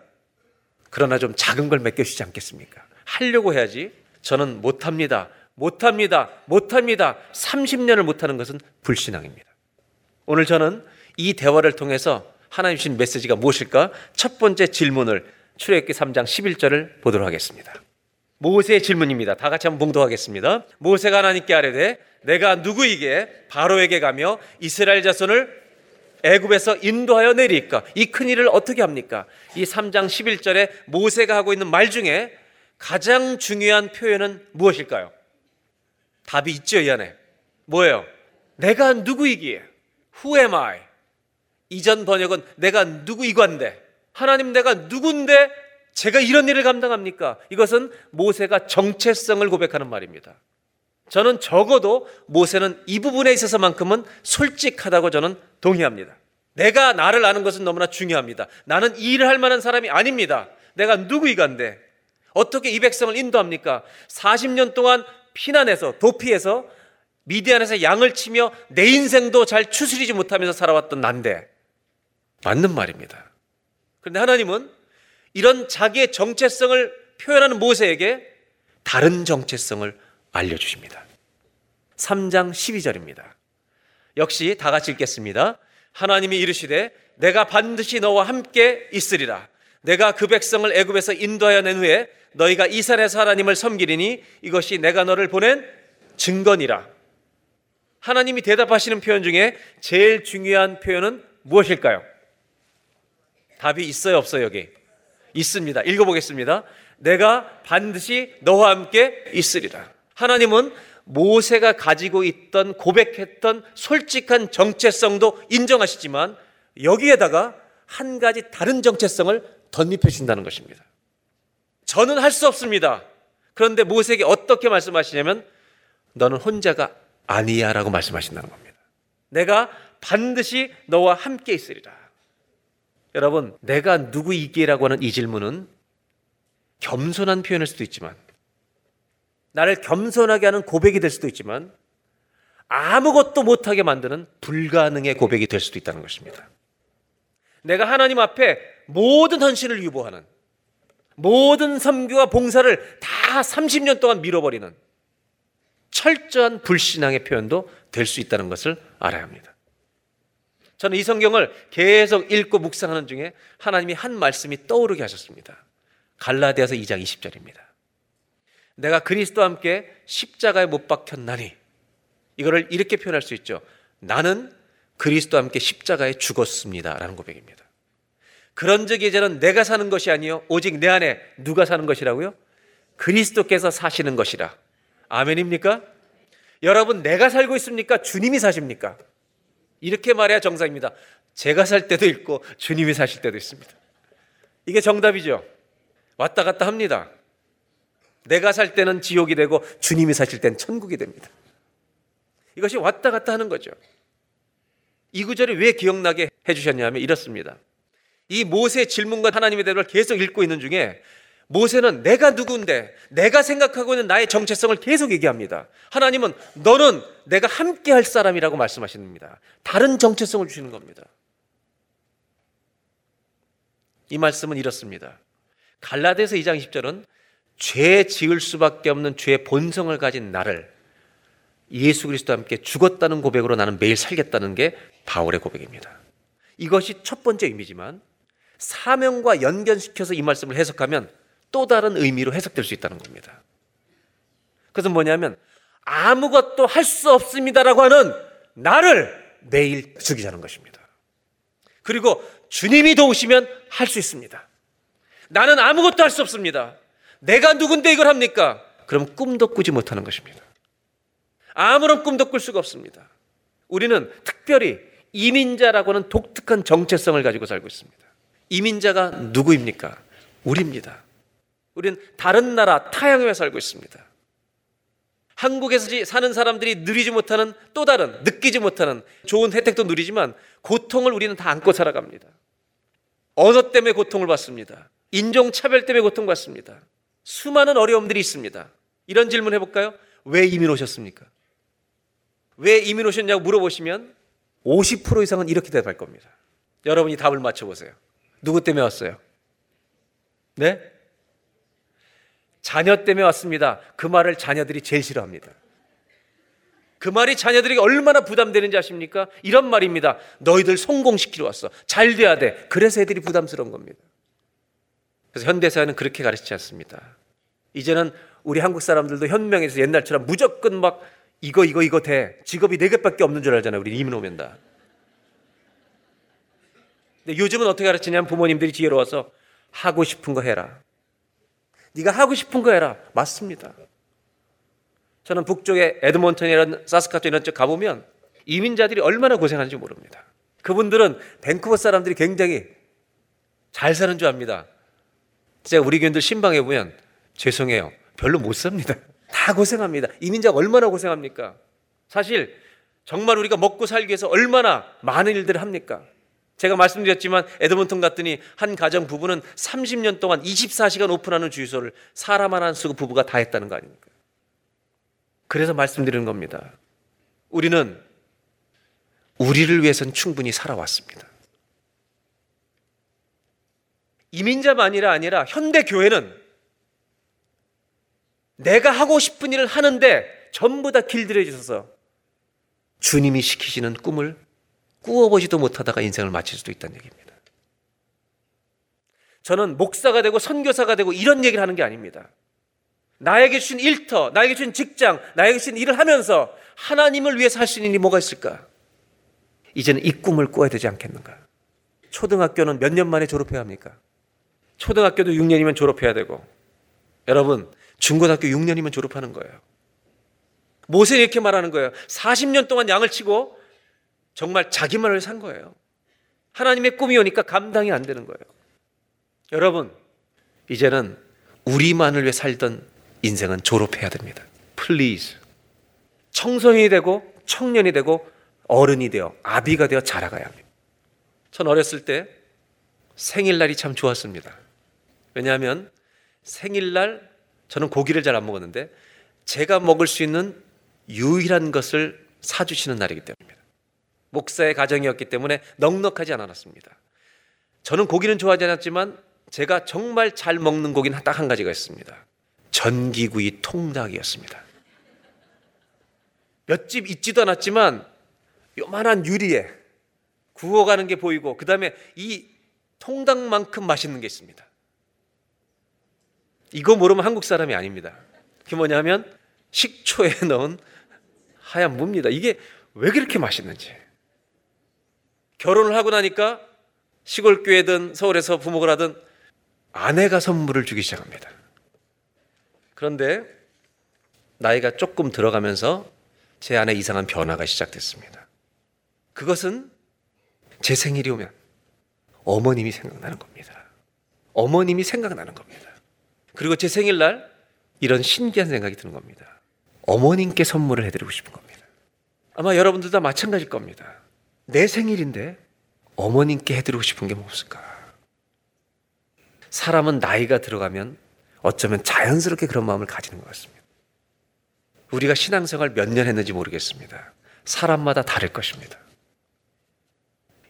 그러나 좀 작은 걸 맡겨주시지 않겠습니까? 하려고 해야지 저는 못합니다. 못합니다. 못합니다. 30년을 못하는 것은 불신앙입니다. 오늘 저는 이 대화를 통해서 하나님 주신 메시지가 무엇일까? 첫 번째 질문을 출애굽기 3장 11절을 보도록 하겠습니다. 모세의 질문입니다. 다 같이 한번 봉독하겠습니다. 모세가 하나님께 아뢰되 내가 누구에게 바로에게 가며 이스라엘 자손을 애굽에서 인도하여 내리까? 이 큰 일을 어떻게 합니까? 이 3장 11절에 모세가 하고 있는 말 중에 가장 중요한 표현은 무엇일까요? 답이 있죠, 이 안에. 뭐예요? 내가 누구이기에? Who am I? 이전 번역은 내가 누구이관데? 하나님 내가 누군데 제가 이런 일을 감당합니까? 이것은 모세가 정체성을 고백하는 말입니다. 저는 적어도 모세는 이 부분에 있어서만큼은 솔직하다고 저는 동의합니다. 내가 나를 아는 것은 너무나 중요합니다. 나는 이 일을 할 만한 사람이 아닙니다. 내가 누구이간데 어떻게 이 백성을 인도합니까? 40년 동안 피난해서 도피해서 미디안에서 양을 치며 내 인생도 잘 추스리지 못하면서 살아왔던 난데 맞는 말입니다. 그런데 하나님은 이런 자기의 정체성을 표현하는 모세에게 다른 정체성을 알려주십니다. 3장 12절입니다. 역시 다 같이 읽겠습니다. 하나님이 이르시되 내가 반드시 너와 함께 있으리라. 내가 그 백성을 애굽에서 인도하여 낸 후에 너희가 이 산에서 하나님을 섬기리니 이것이 내가 너를 보낸 증거니라. 하나님이 대답하시는 표현 중에 제일 중요한 표현은 무엇일까요? 답이 있어요, 없어요, 여기? 있습니다. 읽어보겠습니다. 내가 반드시 너와 함께 있으리라. 하나님은 모세가 가지고 있던 고백했던 솔직한 정체성도 인정하시지만 여기에다가 한 가지 다른 정체성을 덧입혀 준다는 것입니다. 저는 할 수 없습니다. 그런데 모세에게 어떻게 말씀하시냐면 너는 혼자가 아니야라고 말씀하신다는 겁니다. 내가 반드시 너와 함께 있으리라. 여러분, 내가 누구이기라고 하는 이 질문은 겸손한 표현일 수도 있지만 나를 겸손하게 하는 고백이 될 수도 있지만 아무것도 못하게 만드는 불가능의 고백이 될 수도 있다는 것입니다. 내가 하나님 앞에 모든 헌신을 유보하는 모든 섬교와 봉사를 다 30년 동안 밀어버리는 철저한 불신앙의 표현도 될 수 있다는 것을 알아야 합니다. 저는 이 성경을 계속 읽고 묵상하는 중에 하나님이 한 말씀이 떠오르게 하셨습니다. 갈라디아서 2장 20절입니다. 내가 그리스도와 함께 십자가에 못 박혔나니 이거를 이렇게 표현할 수 있죠. 나는 그리스도와 함께 십자가에 죽었습니다라는 고백입니다. 그런 적이 이제는 내가 사는 것이 아니요 오직 내 안에 누가 사는 것이라고요? 그리스도께서 사시는 것이라. 아멘입니까? 여러분 내가 살고 있습니까? 주님이 사십니까? 이렇게 말해야 정상입니다. 제가 살 때도 있고 주님이 사실 때도 있습니다. 이게 정답이죠. 왔다 갔다 합니다. 내가 살 때는 지옥이 되고 주님이 사실 때는 천국이 됩니다. 이것이 왔다 갔다 하는 거죠. 이 구절이 왜 기억나게 해주셨냐면 이렇습니다. 이 모세 질문과 하나님의 대답을 계속 읽고 있는 중에 모세는 내가 누구인데 내가 생각하고 있는 나의 정체성을 계속 얘기합니다. 하나님은 너는 내가 함께 할 사람이라고 말씀하십니다. 다른 정체성을 주시는 겁니다. 이 말씀은 이렇습니다. 갈라디아서 2장 10절은 죄 지을 수밖에 없는 죄의 본성을 가진 나를 예수 그리스도와 함께 죽었다는 고백으로 나는 매일 살겠다는 게 바울의 고백입니다. 이것이 첫 번째 의미지만 사명과 연결시켜서 이 말씀을 해석하면 또 다른 의미로 해석될 수 있다는 겁니다. 그것은 뭐냐면 아무것도 할 수 없습니다라고 하는 나를 매일 죽이자는 것입니다. 그리고 주님이 도우시면 할 수 있습니다. 나는 아무것도 할 수 없습니다. 내가 누군데 이걸 합니까? 그럼 꿈도 꾸지 못하는 것입니다. 아무런 꿈도 꿀 수가 없습니다. 우리는 특별히 이민자라고는 독특한 정체성을 가지고 살고 있습니다. 이민자가 누구입니까? 우리입니다. 우리는 다른 나라 타양에 살고 있습니다. 한국에서 사는 사람들이 누리지 못하는 또 다른 느끼지 못하는 좋은 혜택도 누리지만 고통을 우리는 다 안고 살아갑니다. 언어 때문에 고통을 받습니다. 인종 차별 때문에 고통받습니다. 수많은 어려움들이 있습니다. 이런 질문 해볼까요? 왜 이민 오셨습니까? 왜 이민 오셨냐고 물어보시면 50% 이상은 이렇게 대답할 겁니다. 여러분이 답을 맞춰보세요. 누구 때문에 왔어요? 네? 자녀 때문에 왔습니다. 그 말을 자녀들이 제일 싫어합니다. 그 말이 자녀들에게 얼마나 부담되는지 아십니까? 이런 말입니다. 너희들 성공시키러 왔어. 잘 돼야 돼. 그래서 애들이 부담스러운 겁니다. 그래서 현대사회는 그렇게 가르치지 않습니다. 이제는 우리 한국 사람들도 현명해서 옛날처럼 무조건 막 이거 이거 이거 돼. 직업이 네 개밖에 없는 줄 알잖아요. 우리 이민 오면 다. 근데 요즘은 어떻게 가르치냐면 부모님들이 지혜로워서 하고 싶은 거 해라. 네가 하고 싶은 거 해라. 맞습니다. 저는 북쪽에 에드몬턴이라는 사스카토 이런 쪽 가보면 이민자들이 얼마나 고생하는지 모릅니다. 그분들은 밴쿠버 사람들이 굉장히 잘 사는 줄 압니다. 제가 우리 교인들 신방에 보면 죄송해요. 별로 못 삽니다. 다 고생합니다. 이민자가 얼마나 고생합니까? 사실 정말 우리가 먹고 살기 위해서 얼마나 많은 일들을 합니까? 제가 말씀드렸지만 에드먼턴 갔더니 한 가정 부부는 30년 동안 24시간 오픈하는 주유소를 사람 하나 안 쓰고 부부가 다 했다는 거 아닙니까? 그래서 말씀드리는 겁니다. 우리는 우리를 위해서는 충분히 살아왔습니다. 이민자만이라 아니라 현대 교회는 내가 하고 싶은 일을 하는데 전부 다 길들여 주셔서 주님이 시키시는 꿈을 꾸어보지도 못하다가 인생을 마칠 수도 있다는 얘기입니다. 저는 목사가 되고 선교사가 되고 이런 얘기를 하는 게 아닙니다. 나에게 주신 일터, 나에게 주신 직장, 나에게 주신 일을 하면서 하나님을 위해서 할 수 있는 일이 뭐가 있을까? 이제는 이 꿈을 꾸어야 되지 않겠는가? 초등학교는 몇 년 만에 졸업해야 합니까? 초등학교도 6년이면 졸업해야 되고 여러분 중고등학교 6년이면 졸업하는 거예요. 모세는 이렇게 말하는 거예요. 40년 동안 양을 치고 정말 자기만을 산 거예요. 하나님의 꿈이 오니까 감당이 안 되는 거예요. 여러분, 이제는 우리만을 위해 살던 인생은 졸업해야 됩니다. Please. 청소년이 되고 청년이 되고 어른이 되어 아비가 되어 자라가야 합니다. 전 어렸을 때 생일날이 참 좋았습니다. 왜냐하면 생일날 저는 고기를 잘 안 먹었는데 제가 먹을 수 있는 유일한 것을 사주시는 날이기 때문입니다. 목사의 가정이었기 때문에 넉넉하지 않았습니다. 저는 고기는 좋아하지 않았지만 제가 정말 잘 먹는 고기는 딱 한 가지가 있습니다. 전기구이 통닭이었습니다. 몇 집 있지도 않았지만 요만한 유리에 구워가는 게 보이고 그 다음에 이 통닭만큼 맛있는 게 있습니다. 이거 모르면 한국 사람이 아닙니다. 그게 뭐냐면 식초에 넣은 하얀 무입니다. 이게 왜 그렇게 맛있는지. 결혼을 하고 나니까 시골 교회든 서울에서 부목을 하든 아내가 선물을 주기 시작합니다. 그런데 나이가 조금 들어가면서 제 안에 이상한 변화가 시작됐습니다. 그것은 제 생일이 오면 어머님이 생각나는 겁니다. 어머님이 생각나는 겁니다. 그리고 제 생일날 이런 신기한 생각이 드는 겁니다. 어머님께 선물을 해드리고 싶은 겁니다. 아마 여러분들 다 마찬가지일 겁니다. 내 생일인데 어머님께 해드리고 싶은 게 없을까? 사람은 나이가 들어가면 어쩌면 자연스럽게 그런 마음을 가지는 것 같습니다. 우리가 신앙생활 몇 년 했는지 모르겠습니다. 사람마다 다를 것입니다.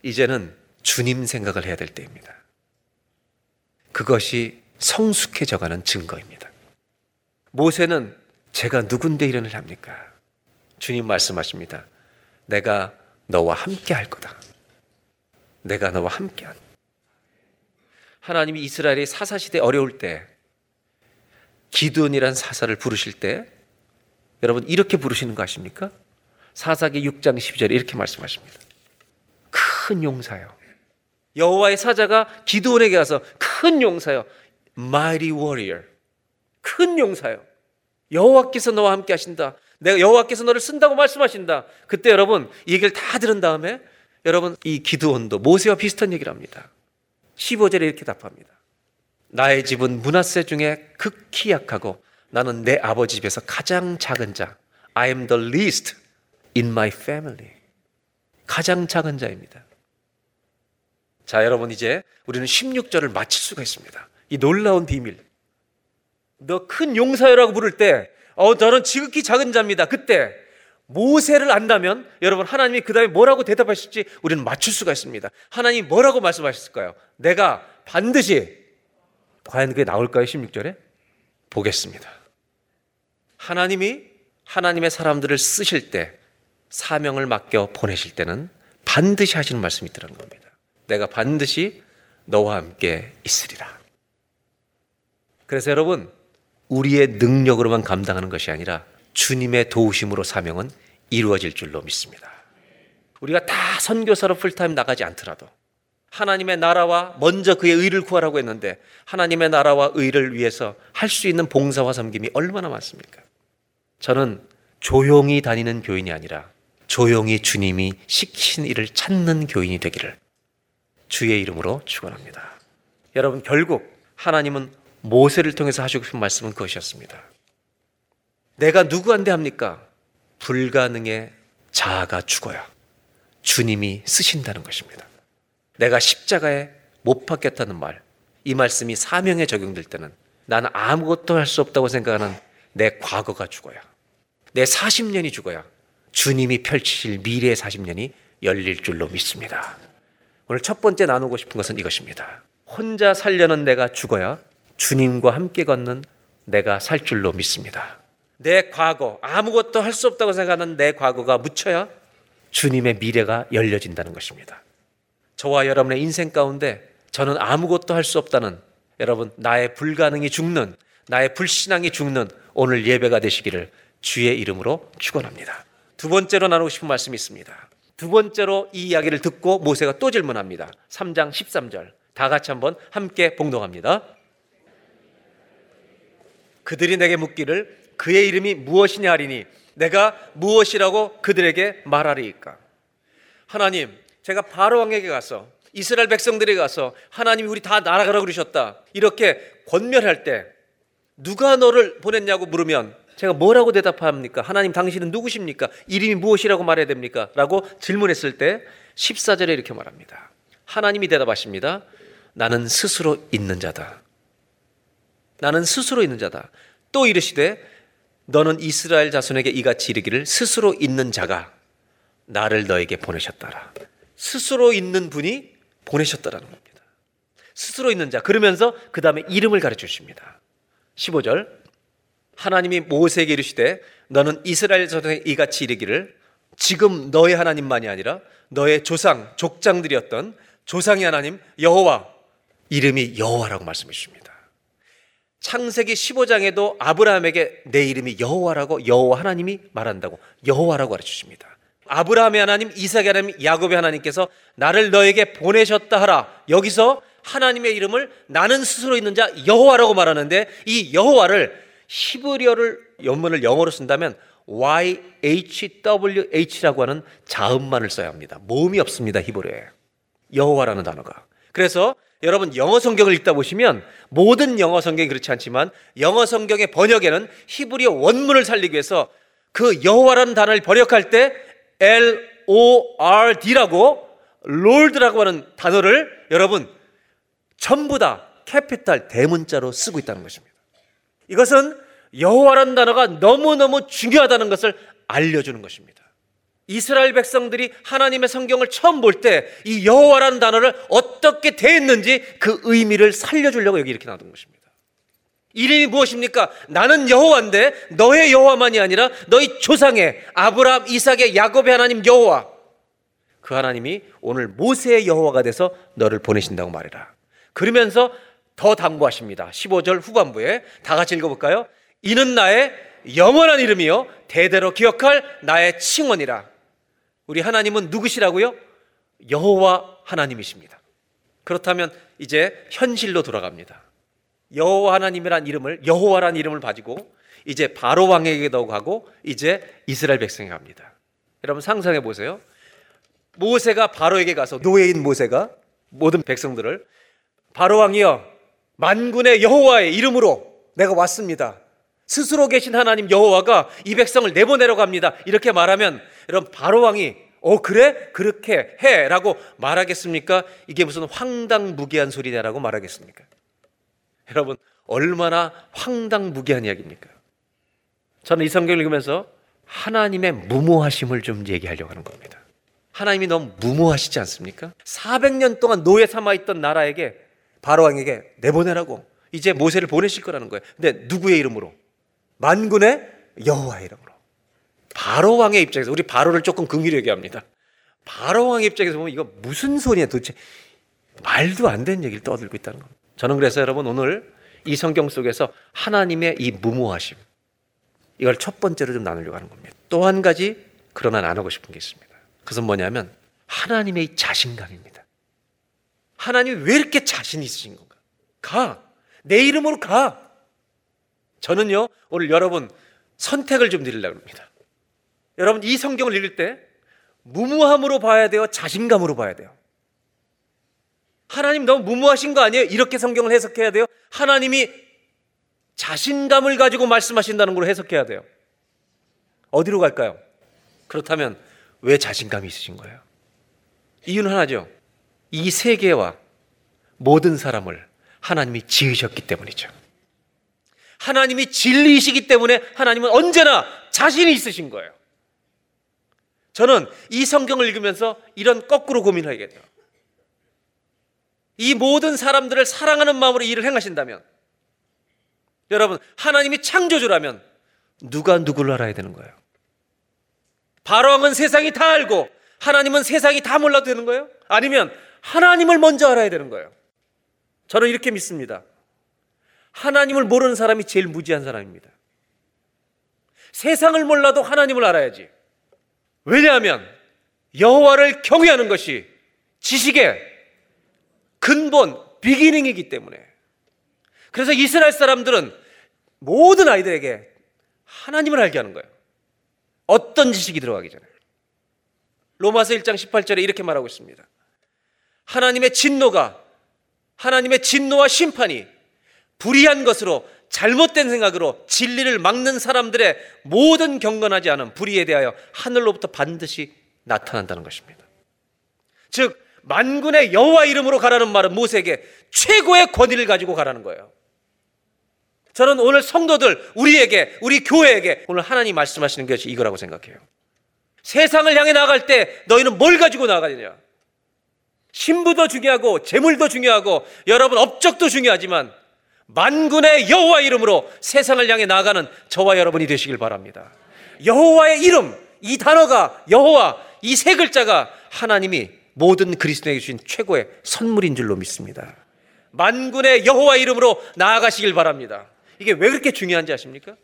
이제는 주님 생각을 해야 될 때입니다. 그것이 성숙해져가는 증거입니다. 모세는 제가 누군데 이런 일 합니까? 주님 말씀하십니다. 내가 너와 함께 할 거다. 내가 너와 함께 한. 하나님이 이스라엘이 사사시대 어려울 때 기드온이란 사사를 부르실 때 여러분 이렇게 부르시는 거 아십니까? 사사기 6장 12절에 이렇게 말씀하십니다. 큰 용사요. 여호와의 사자가 기드온에게 가서 큰 용사요. mighty warrior. 큰 용사요. 여호와께서 너와 함께 하신다. 내가 여호와께서 너를 쓴다고 말씀하신다. 그때 여러분 이 얘기를 다 들은 다음에 여러분 이 기드온도 모세와 비슷한 얘기를 합니다. 15절에 이렇게 답합니다. 나의 집은 문하세 중에 극히 약하고 나는 내 아버지 집에서 가장 작은 자. I am the least in my family. 가장 작은 자입니다. 자, 여러분 이제 우리는 16절을 마칠 수가 있습니다. 이 놀라운 비밀. 너 큰 용사여라고 부를 때, 어, 저는 지극히 작은 자입니다. 그때 모세를 안다면 여러분 하나님이 그 다음에 뭐라고 대답하실지 우리는 맞출 수가 있습니다. 하나님이 뭐라고 말씀하셨을까요? 내가 반드시 과연 그게 나올까요? 16절에? 보겠습니다. 하나님이 하나님의 사람들을 쓰실 때 사명을 맡겨 보내실 때는 반드시 하시는 말씀이 있더라는 겁니다. 내가 반드시 너와 함께 있으리라. 그래서 여러분, 우리의 능력으로만 감당하는 것이 아니라 주님의 도우심으로 사명은 이루어질 줄로 믿습니다. 우리가 다 선교사로 풀타임 나가지 않더라도 하나님의 나라와 먼저 그의 의를 구하라고 했는데 하나님의 나라와 의를 위해서 할 수 있는 봉사와 섬김이 얼마나 많습니까? 저는 조용히 다니는 교인이 아니라 조용히 주님이 시킨 일을 찾는 교인이 되기를 주의 이름으로 축원합니다. 여러분 결국 하나님은 모세를 통해서 하시고 싶은 말씀은 그것이었습니다. 내가 누구한테 합니까? 불가능의 자아가 죽어야 주님이 쓰신다는 것입니다. 내가 십자가에 못 박혔다는 말, 이 말씀이 사명에 적용될 때는 나는 아무것도 할 수 없다고 생각하는 내 과거가 죽어야, 내 40년이 죽어야 주님이 펼치실 미래의 40년이 열릴 줄로 믿습니다. 오늘 첫 번째 나누고 싶은 것은 이것입니다. 혼자 살려는 내가 죽어야 주님과 함께 걷는 내가 살 줄로 믿습니다. 내 과거, 아무것도 할 수 없다고 생각하는 내 과거가 묻혀야 주님의 미래가 열려진다는 것입니다. 저와 여러분의 인생 가운데 저는 아무것도 할 수 없다는 여러분, 나의 불가능이 죽는, 나의 불신앙이 죽는 오늘 예배가 되시기를 주의 이름으로 축원합니다. 두 번째로 나누고 싶은 말씀이 있습니다. 두 번째로 이 이야기를 듣고 모세가 또 질문합니다. 3장 13절. 다 같이 한번 함께 봉독합니다. 그들이 내게 묻기를 그의 이름이 무엇이냐 하리니 내가 무엇이라고 그들에게 말하리이까. 하나님, 제가 바로 왕에게 가서 이스라엘 백성들에게 가서 하나님이 우리 다 날아가라 그러셨다. 이렇게 권면할 때 누가 너를 보냈냐고 물으면 제가 뭐라고 대답합니까? 하나님 당신은 누구십니까? 이름이 무엇이라고 말해야 됩니까? 라고 질문했을 때 14절에 이렇게 말합니다. 하나님이 대답하십니다. 나는 스스로 있는 자다. 나는 스스로 있는 자다. 또 이르시되 너는 이스라엘 자손에게 이같이 이르기를 스스로 있는 자가 나를 너에게 보내셨다라. 스스로 있는 분이 보내셨다라는 겁니다. 스스로 있는 자. 그러면서 그 다음에 이름을 가르쳐 주십니다. 15절. 하나님이 모세에게 이르시되 너는 이스라엘 자손에게 이같이 이르기를 지금 너의 하나님만이 아니라 너의 조상, 족장들이었던 조상의 하나님 여호와 이름이 여호와라고 말씀해 주십니다. 창세기 15장에도 아브라함에게 내 이름이 여호와라고 여호와 하나님이 말한다고 여호와라고 가르쳐 주십니다. 아브라함의 하나님, 이삭의 하나님, 야곱의 하나님께서 나를 너에게 보내셨다 하라. 여기서 하나님의 이름을 나는 스스로 있는 자 여호와라고 말하는데 이 여호와를 히브리어를 원문을 영어로 쓴다면 YHWH라고 하는 자음만을 써야 합니다. 모음이 없습니다. 히브리어에. 여호와라는 단어가. 그래서 여러분 영어 성경을 읽다 보시면 모든 영어 성경이 그렇지 않지만 영어 성경의 번역에는 히브리어 원문을 살리기 위해서 그 여호와라는 단어를 번역할 때 L O R D라고 Lord라고 하는 단어를 여러분 전부 다 capital 대문자로 쓰고 있다는 것입니다. 이것은 여호와라는 단어가 너무너무 중요하다는 것을 알려주는 것입니다. 이스라엘 백성들이 하나님의 성경을 처음 볼 때 이 여호와라는 단어를 어떻게 대했는지 그 의미를 살려주려고 여기 이렇게 놔둔 것입니다. 이름이 무엇입니까? 나는 여호와인데 너의 여호와만이 아니라 너희 조상의 아브라함, 이삭의 야곱의 하나님 여호와. 그 하나님이 오늘 모세의 여호와가 돼서 너를 보내신다고 말해라. 그러면서 더 당부하십니다. 15절 후반부에 다 같이 읽어볼까요? 이는 나의 영원한 이름이요 대대로 기억할 나의 칭원이라. 우리 하나님은 누구시라고요? 여호와 하나님이십니다. 그렇다면 이제 현실로 돌아갑니다. 여호와 하나님이란 이름을 여호와란 이름을 가지고 이제 바로 왕에게도 가고 이제 이스라엘 백성에 갑니다. 여러분 상상해 보세요. 모세가 바로에게 가서 노예인 모세가 모든 백성들을 바로 왕이여 만군의 여호와의 이름으로 내가 왔습니다. 스스로 계신 하나님 여호와가 이 백성을 내보내러 갑니다. 이렇게 말하면 여러분 바로 왕이 어 그래 그렇게 해라고 말하겠습니까? 이게 무슨 황당무계한 소리냐라고 말하겠습니까? 여러분 얼마나 황당무계한 이야기입니까? 저는 이 성경을 읽으면서 하나님의 무모하심을 좀 얘기하려고 하는 겁니다. 하나님이 너무 무모하시지 않습니까? 400년 동안 노예 삼아 있던 나라에게 바로 왕에게 내보내라고 이제 모세를 보내실 거라는 거예요. 근데 누구의 이름으로? 만군의 여호와의 이름으로. 바로 왕의 입장에서 우리 바로를 조금 긍휼히 얘기합니다. 바로 왕의 입장에서 보면 이거 무슨 소리야 도대체 말도 안 되는 얘기를 떠들고 있다는 겁니다. 저는 그래서 여러분 오늘 이 성경 속에서 하나님의 이 무모하심 이걸 첫 번째로 좀 나누려고 하는 겁니다. 또 한 가지 그러나 나누고 싶은 게 있습니다. 그것은 뭐냐면 하나님의 자신감입니다. 하나님이 왜 이렇게 자신 있으신 건가? 가. 내 이름으로 가. 저는요, 오늘 여러분 선택을 좀 드리려고 합니다. 여러분 이 성경을 읽을 때 무무함으로 봐야 돼요? 자신감으로 봐야 돼요? 하나님 너무 무모하신 거 아니에요? 이렇게 성경을 해석해야 돼요? 하나님이 자신감을 가지고 말씀하신다는 걸로 해석해야 돼요. 어디로 갈까요? 그렇다면 왜 자신감이 있으신 거예요? 이유는 하나죠. 이 세계와 모든 사람을 하나님이 지으셨기 때문이죠. 하나님이 진리이시기 때문에 하나님은 언제나 자신이 있으신 거예요. 저는 이 성경을 읽으면서 이런 거꾸로 고민하게 돼요. 이 모든 사람들을 사랑하는 마음으로 일을 행하신다면 여러분 하나님이 창조주라면 누가 누구를 알아야 되는 거예요? 바로왕은 세상이 다 알고 하나님은 세상이 다 몰라도 되는 거예요? 아니면 하나님을 먼저 알아야 되는 거예요? 저는 이렇게 믿습니다. 하나님을 모르는 사람이 제일 무지한 사람입니다. 세상을 몰라도 하나님을 알아야지. 왜냐하면 여호와를 경외하는 것이 지식의 근본, 비기닝이기 때문에. 그래서 이스라엘 사람들은 모든 아이들에게 하나님을 알게 하는 거예요. 어떤 지식이 들어가기 전에. 로마서 1장 18절에 이렇게 말하고 있습니다. 하나님의 진노가, 하나님의 진노와 심판이 불의한 것으로 잘못된 생각으로 진리를 막는 사람들의 모든 경건하지 않은 불의에 대하여 하늘로부터 반드시 나타난다는 것입니다. 즉 만군의 여호와 이름으로 가라는 말은 모세에게 최고의 권위를 가지고 가라는 거예요. 저는 오늘 성도들 우리에게 우리 교회에게 오늘 하나님 말씀하시는 것이 이거라고 생각해요. 세상을 향해 나갈 때 너희는 뭘 가지고 나가느냐? 신부도 중요하고 재물도 중요하고 여러분 업적도 중요하지만 만군의 여호와 이름으로 세상을 향해 나가는 저와 여러분이 되시길 바랍니다. 여호와의 이름 이 단어가 여호와 이 세 글자가 하나님이 모든 그리스도에게 주신 최고의 선물인 줄로 믿습니다. 만군의 여호와 이름으로 나아가시길 바랍니다. 이게 왜 그렇게 중요한지 아십니까?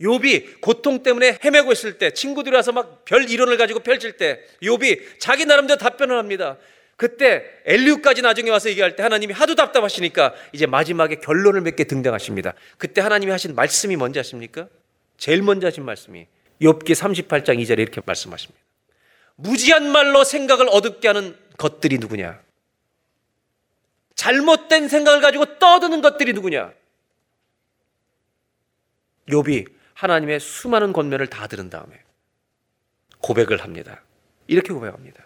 욥이 고통 때문에 헤매고 있을 때 친구들이 와서 막 별 이론을 가지고 펼칠 때 욥이 자기 나름대로 답변을 합니다. 그때 엘리우까지 나중에 와서 얘기할 때 하나님이 하도 답답하시니까 이제 마지막에 결론을 맺게 등장하십니다. 그때 하나님이 하신 말씀이 뭔지 아십니까? 제일 먼저 하신 말씀이 욥기 38장 2절에 이렇게 말씀하십니다. 무지한 말로 생각을 어둡게 하는 것들이 누구냐? 잘못된 생각을 가지고 떠드는 것들이 누구냐? 욥이 하나님의 수많은 권면을 다 들은 다음에 고백을 합니다. 이렇게 고백합니다.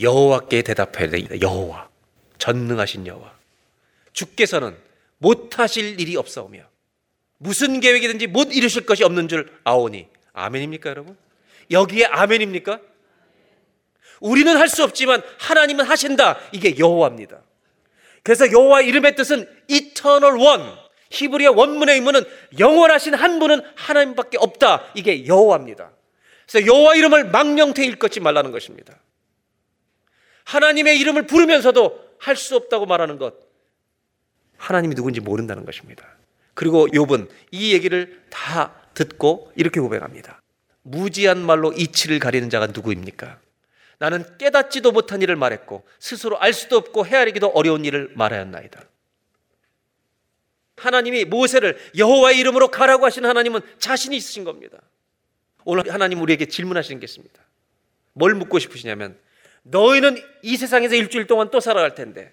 여호와께 대답해야 돼. 여호와 전능하신 여호와 주께서는 못하실 일이 없사오며 무슨 계획이든지 못 이루실 것이 없는 줄 아오니 아멘입니까 여러분? 여기에 아멘입니까? 우리는 할 수 없지만 하나님은 하신다. 이게 여호와입니다. 그래서 여호와 이름의 뜻은 eternal one. 히브리의 원문의 의문은 영원하신 한 분은 하나님밖에 없다. 이게 여호와입니다. 그래서 여호와 이름을 망령태 읽지 말라는 것입니다. 하나님의 이름을 부르면서도 할 수 없다고 말하는 것. 하나님이 누군지 모른다는 것입니다. 그리고 욥은 이 얘기를 다 듣고 이렇게 고백합니다. 무지한 말로 이치를 가리는 자가 누구입니까? 나는 깨닫지도 못한 일을 말했고 스스로 알 수도 없고 헤아리기도 어려운 일을 말하였나이다. 하나님이 모세를 여호와의 이름으로 가라고 하신 하나님은 자신이 있으신 겁니다. 오늘 하나님 우리에게 질문하시는 게 있습니다. 뭘 묻고 싶으시냐면 너희는 이 세상에서 일주일 동안 또 살아갈 텐데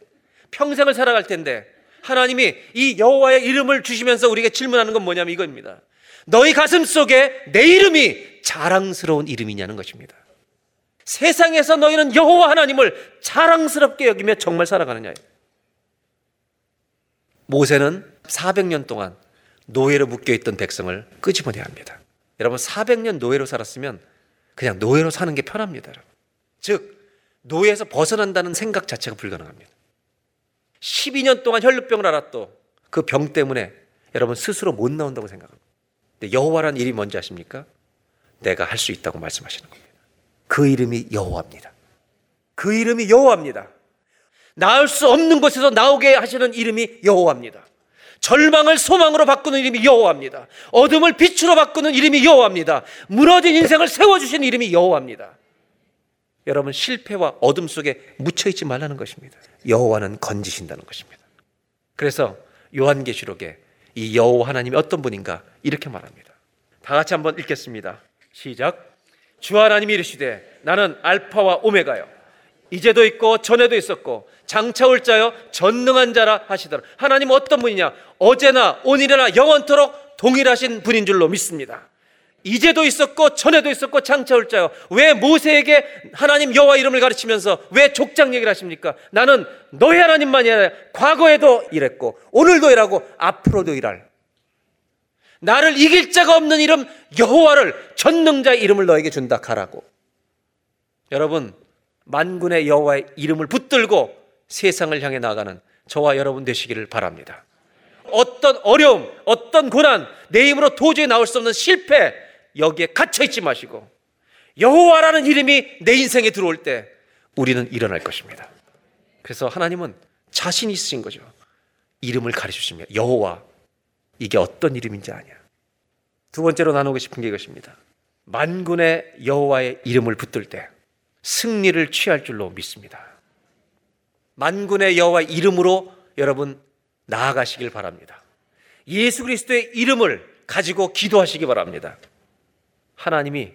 평생을 살아갈 텐데 하나님이 이 여호와의 이름을 주시면서 우리에게 질문하는 건 뭐냐면 이겁니다. 너희 가슴 속에 내 이름이 자랑스러운 이름이냐는 것입니다. 세상에서 너희는 여호와 하나님을 자랑스럽게 여기며 정말 살아가느냐. 모세는 400년 동안 노예로 묶여 있던 백성을 끄집어내야 합니다. 여러분 400년 노예로 살았으면 그냥 노예로 사는 게 편합니다. 즉 노예에서 벗어난다는 생각 자체가 불가능합니다. 12년 동안 혈루병을 앓았도 그 병 때문에 여러분 스스로 못 나온다고 생각합니다. 근데 여호와라는 일이 뭔지 아십니까? 내가 할 수 있다고 말씀하시는 겁니다. 그 이름이 여호와입니다. 그 이름이 여호와입니다. 나을 수 없는 곳에서 나오게 하시는 이름이 여호와입니다. 절망을 소망으로 바꾸는 이름이 여호와입니다. 어둠을 빛으로 바꾸는 이름이 여호와입니다. 무너진 인생을 세워주신 이름이 여호와입니다. 여러분 실패와 어둠 속에 묻혀 있지 말라는 것입니다. 여호와는 건지신다는 것입니다. 그래서 요한계시록에 이 여호와 하나님이 어떤 분인가 이렇게 말합니다. 다 같이 한번 읽겠습니다. 시작. 주 하나님이 이르시되 나는 알파와 오메가요. 이제도 있고 전에도 있었고 장차 올 자여 전능한 자라 하시더라. 하나님 어떤 분이냐? 어제나 오늘이나 영원토록 동일하신 분인 줄로 믿습니다. 이제도 있었고 전에도 있었고 장차 올 자요. 왜 모세에게 하나님 여호와 이름을 가르치면서 왜 족장 얘기를 하십니까? 나는 너희 하나님만이 아니라 과거에도 일했고 오늘도 일하고 앞으로도 일할 나를 이길 자가 없는 이름 여호와를 전능자의 이름을 너에게 준다 가라고. 여러분 만군의 여호와의 이름을 붙들고 세상을 향해 나가는 저와 여러분 되시기를 바랍니다. 어떤 어려움, 어떤 고난, 내 힘으로 도저히 나올 수 없는 실패 여기에 갇혀 있지 마시고 여호와라는 이름이 내 인생에 들어올 때 우리는 일어날 것입니다. 그래서 하나님은 자신 있으신 거죠. 이름을 가르치시며 여호와 이게 어떤 이름인지 아냐. 두 번째로 나누고 싶은 게 이것입니다. 만군의 여호와의 이름을 붙들 때 승리를 취할 줄로 믿습니다. 만군의 여호와 이름으로 여러분 나아가시길 바랍니다. 예수 그리스도의 이름을 가지고 기도하시기 바랍니다. 하나님이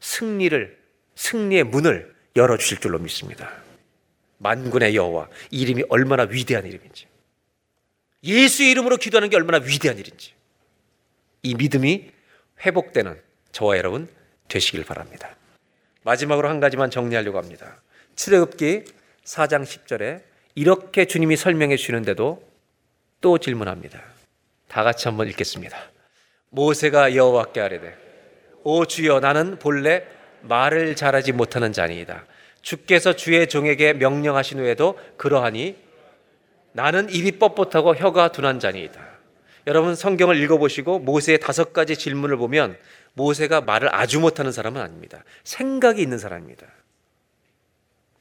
승리를 승리의 문을 열어 주실 줄로 믿습니다. 만군의 여호와 이름이 얼마나 위대한 이름인지. 예수의 이름으로 기도하는 게 얼마나 위대한 일인지. 이 믿음이 회복되는 저와 여러분 되시길 바랍니다. 마지막으로 한 가지만 정리하려고 합니다. 출애굽기 4장 10절에 이렇게 주님이 설명해 주시는데도 또 질문합니다. 다 같이 한번 읽겠습니다. 모세가 여호와께 아뢰되 오 주여 나는 본래 말을 잘하지 못하는 자니이다. 주께서 주의 종에게 명령하신 후에도 그러하니 나는 입이 뻣뻣하고 혀가 둔한 자니이다. 여러분 성경을 읽어보시고 모세의 다섯 가지 질문을 보면 모세가 말을 아주 못하는 사람은 아닙니다. 생각이 있는 사람입니다.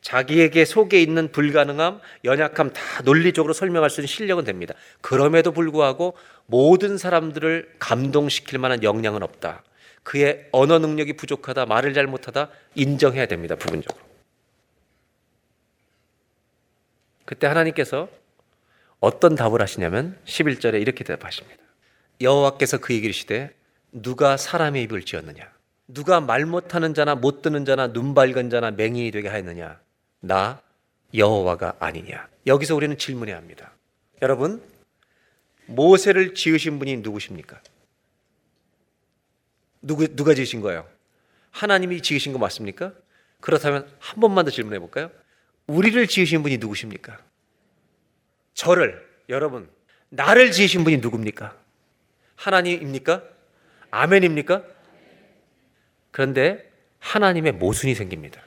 자기에게 속에 있는 불가능함, 연약함 다 논리적으로 설명할 수 있는 실력은 됩니다. 그럼에도 불구하고 모든 사람들을 감동시킬 만한 역량은 없다. 그의 언어 능력이 부족하다, 말을 잘 못하다 인정해야 됩니다. 부분적으로. 그때 하나님께서 어떤 답을 하시냐면 11절에 이렇게 대답하십니다. 여호와께서 그에게 이르시되 누가 사람의 입을 지었느냐? 누가 말 못하는 자나 못 듣는 자나 눈 밝은 자나 맹인이 되게 하였느냐? 나 여호와가 아니냐? 여기서 우리는 질문해야 합니다. 여러분, 모세를 지으신 분이 누구십니까? 누구 누가 지으신 거예요? 하나님이 지으신 거 맞습니까? 그렇다면 한 번만 더 질문해 볼까요? 우리를 지으신 분이 누구십니까? 저를 여러분 나를 지으신 분이 누굽니까? 하나님입니까? 아멘입니까? 그런데 하나님의 모순이 생깁니다.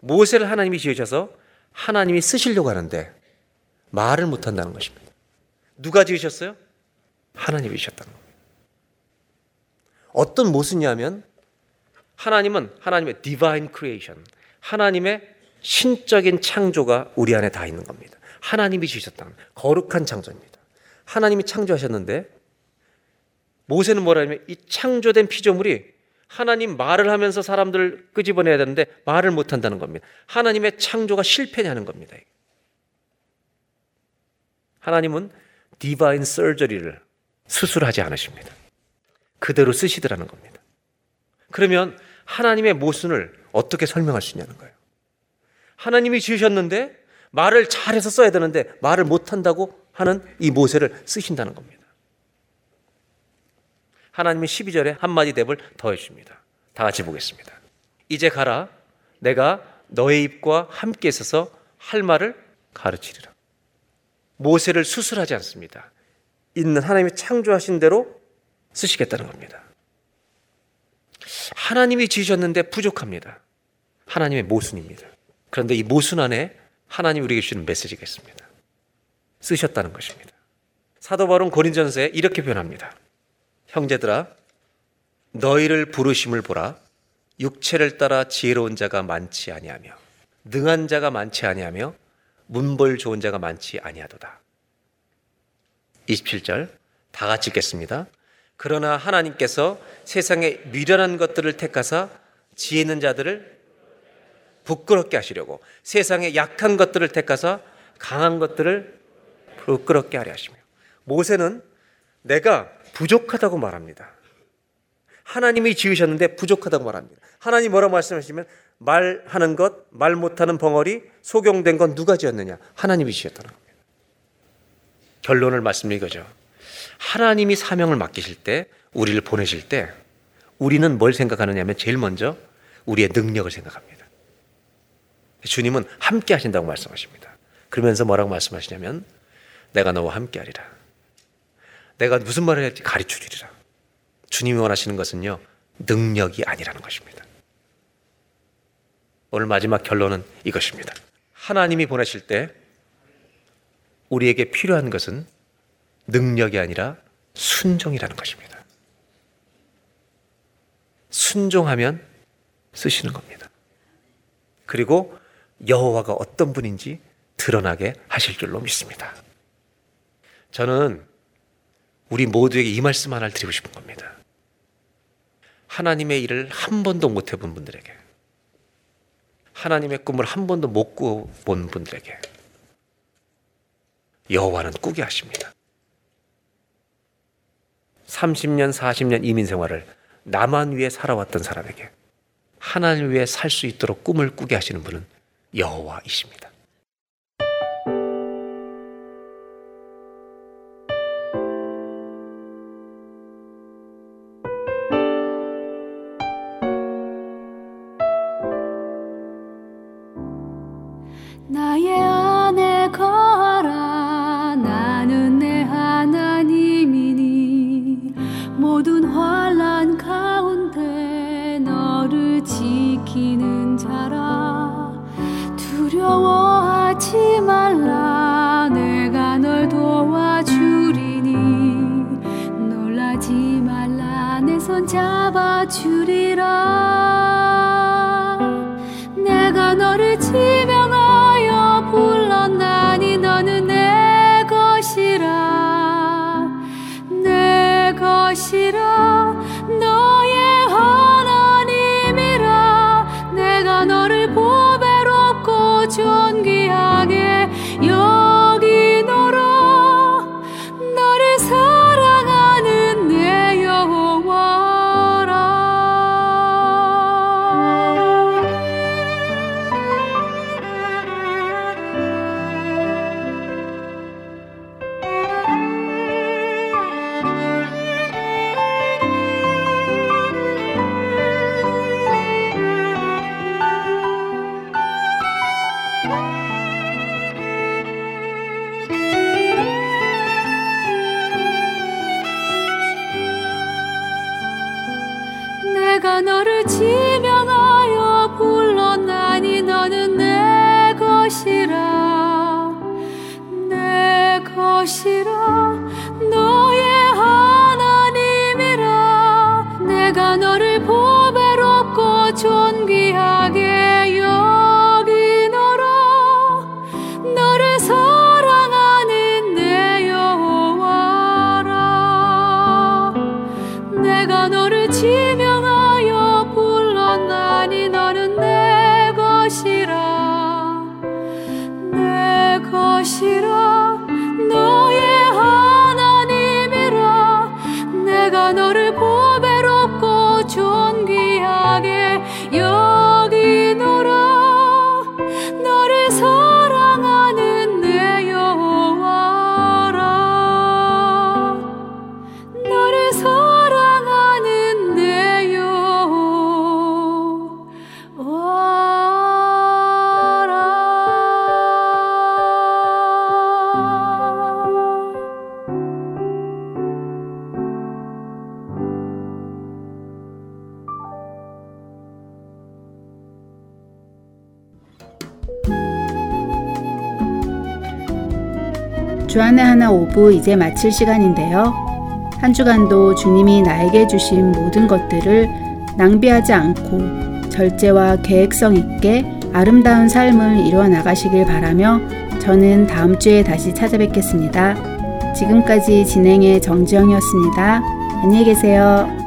모세를 하나님이 지으셔서 하나님이 쓰시려고 하는데 말을 못 한다는 것입니다. 누가 지으셨어요? 하나님이 지으셨다는 겁니다. 어떤 모순이냐면 하나님은 하나님의 divine creation, 하나님의 신적인 창조가 우리 안에 다 있는 겁니다. 하나님이 지으셨다는 거룩한 창조입니다. 하나님이 창조하셨는데 모세는 뭐라면 이 창조된 피조물이 하나님 말을 하면서 사람들을 끄집어내야 되는데 말을 못 한다는 겁니다. 하나님의 창조가 실패냐는 겁니다. 하나님은 디바인 서저리를 수술하지 않으십니다. 그대로 쓰시더라는 겁니다. 그러면 하나님의 모순을 어떻게 설명할 수 있냐는 거예요. 하나님이 지으셨는데 말을 잘해서 써야 되는데 말을 못한다고 하는 이 모세를 쓰신다는 겁니다. 하나님이 12절에 한마디 답을 더해 줍니다. 다 같이 보겠습니다. 이제 가라. 내가 너의 입과 함께 있어서 할 말을 가르치리라. 모세를 수술하지 않습니다. 있는 하나님이 창조하신 대로 쓰시겠다는 겁니다. 하나님이 지으셨는데 부족합니다. 하나님의 모순입니다. 그런데 이 모순 안에 하나님 우리에게 주시는 메시지가 있습니다. 쓰셨다는 것입니다. 사도 바울은 고린전서에 이렇게 표현합니다. 형제들아 너희를 부르심을 보라 육체를 따라 지혜로운 자가 많지 아니하며 능한 자가 많지 아니하며 문벌 좋은 자가 많지 아니하도다. 27절 다 같이 읽겠습니다. 그러나 하나님께서 세상에 미련한 것들을 택하사 지혜 있는 자들을 부끄럽게 하시려고 세상에 약한 것들을 택하사 강한 것들을 부끄럽게 하려 하시며 모세는 내가 부족하다고 말합니다. 하나님이 지으셨는데 부족하다고 말합니다. 하나님 뭐라고 말씀하시면 말하는 것, 말 못하는 벙어리, 소경된 건 누가 지었느냐? 하나님이 지었다는 겁니다. 결론을 말씀드린 거죠. 하나님이 사명을 맡기실 때, 우리를 보내실 때, 우리는 뭘 생각하느냐면 제일 먼저 우리의 능력을 생각합니다. 주님은 함께 하신다고 말씀하십니다. 그러면서 뭐라고 말씀하시냐면, 내가 너와 함께 하리라. 내가 무슨 말을 할지 가르쳐 주리라. 주님이 원하시는 것은요, 능력이 아니라는 것입니다. 오늘 마지막 결론은 이것입니다. 하나님이 보내실 때 우리에게 필요한 것은 능력이 아니라 순종이라는 것입니다. 순종하면 쓰시는 겁니다. 그리고 여호와가 어떤 분인지 드러나게 하실 줄로 믿습니다. 저는 우리 모두에게 이 말씀 하나를 드리고 싶은 겁니다. 하나님의 일을 한 번도 못 해본 분들에게, 하나님의 꿈을 한 번도 못 꾸본 분들에게, 여호와는 꾸게 하십니다. 30년, 40년 이민 생활을 나만 위해 살아왔던 사람에게 하나님 위해 살 수 있도록 꿈을 꾸게 하시는 분은 여호와이십니다. 5부 이제 마칠 시간인데요. 한 주간도 주님이 나에게 주신 모든 것들을 낭비하지 않고 절제와 계획성 있게 아름다운 삶을 이루어 나가시길 바라며 저는 다음 주에 다시 찾아뵙겠습니다. 지금까지 진행의 정지영이었습니다. 안녕히 계세요.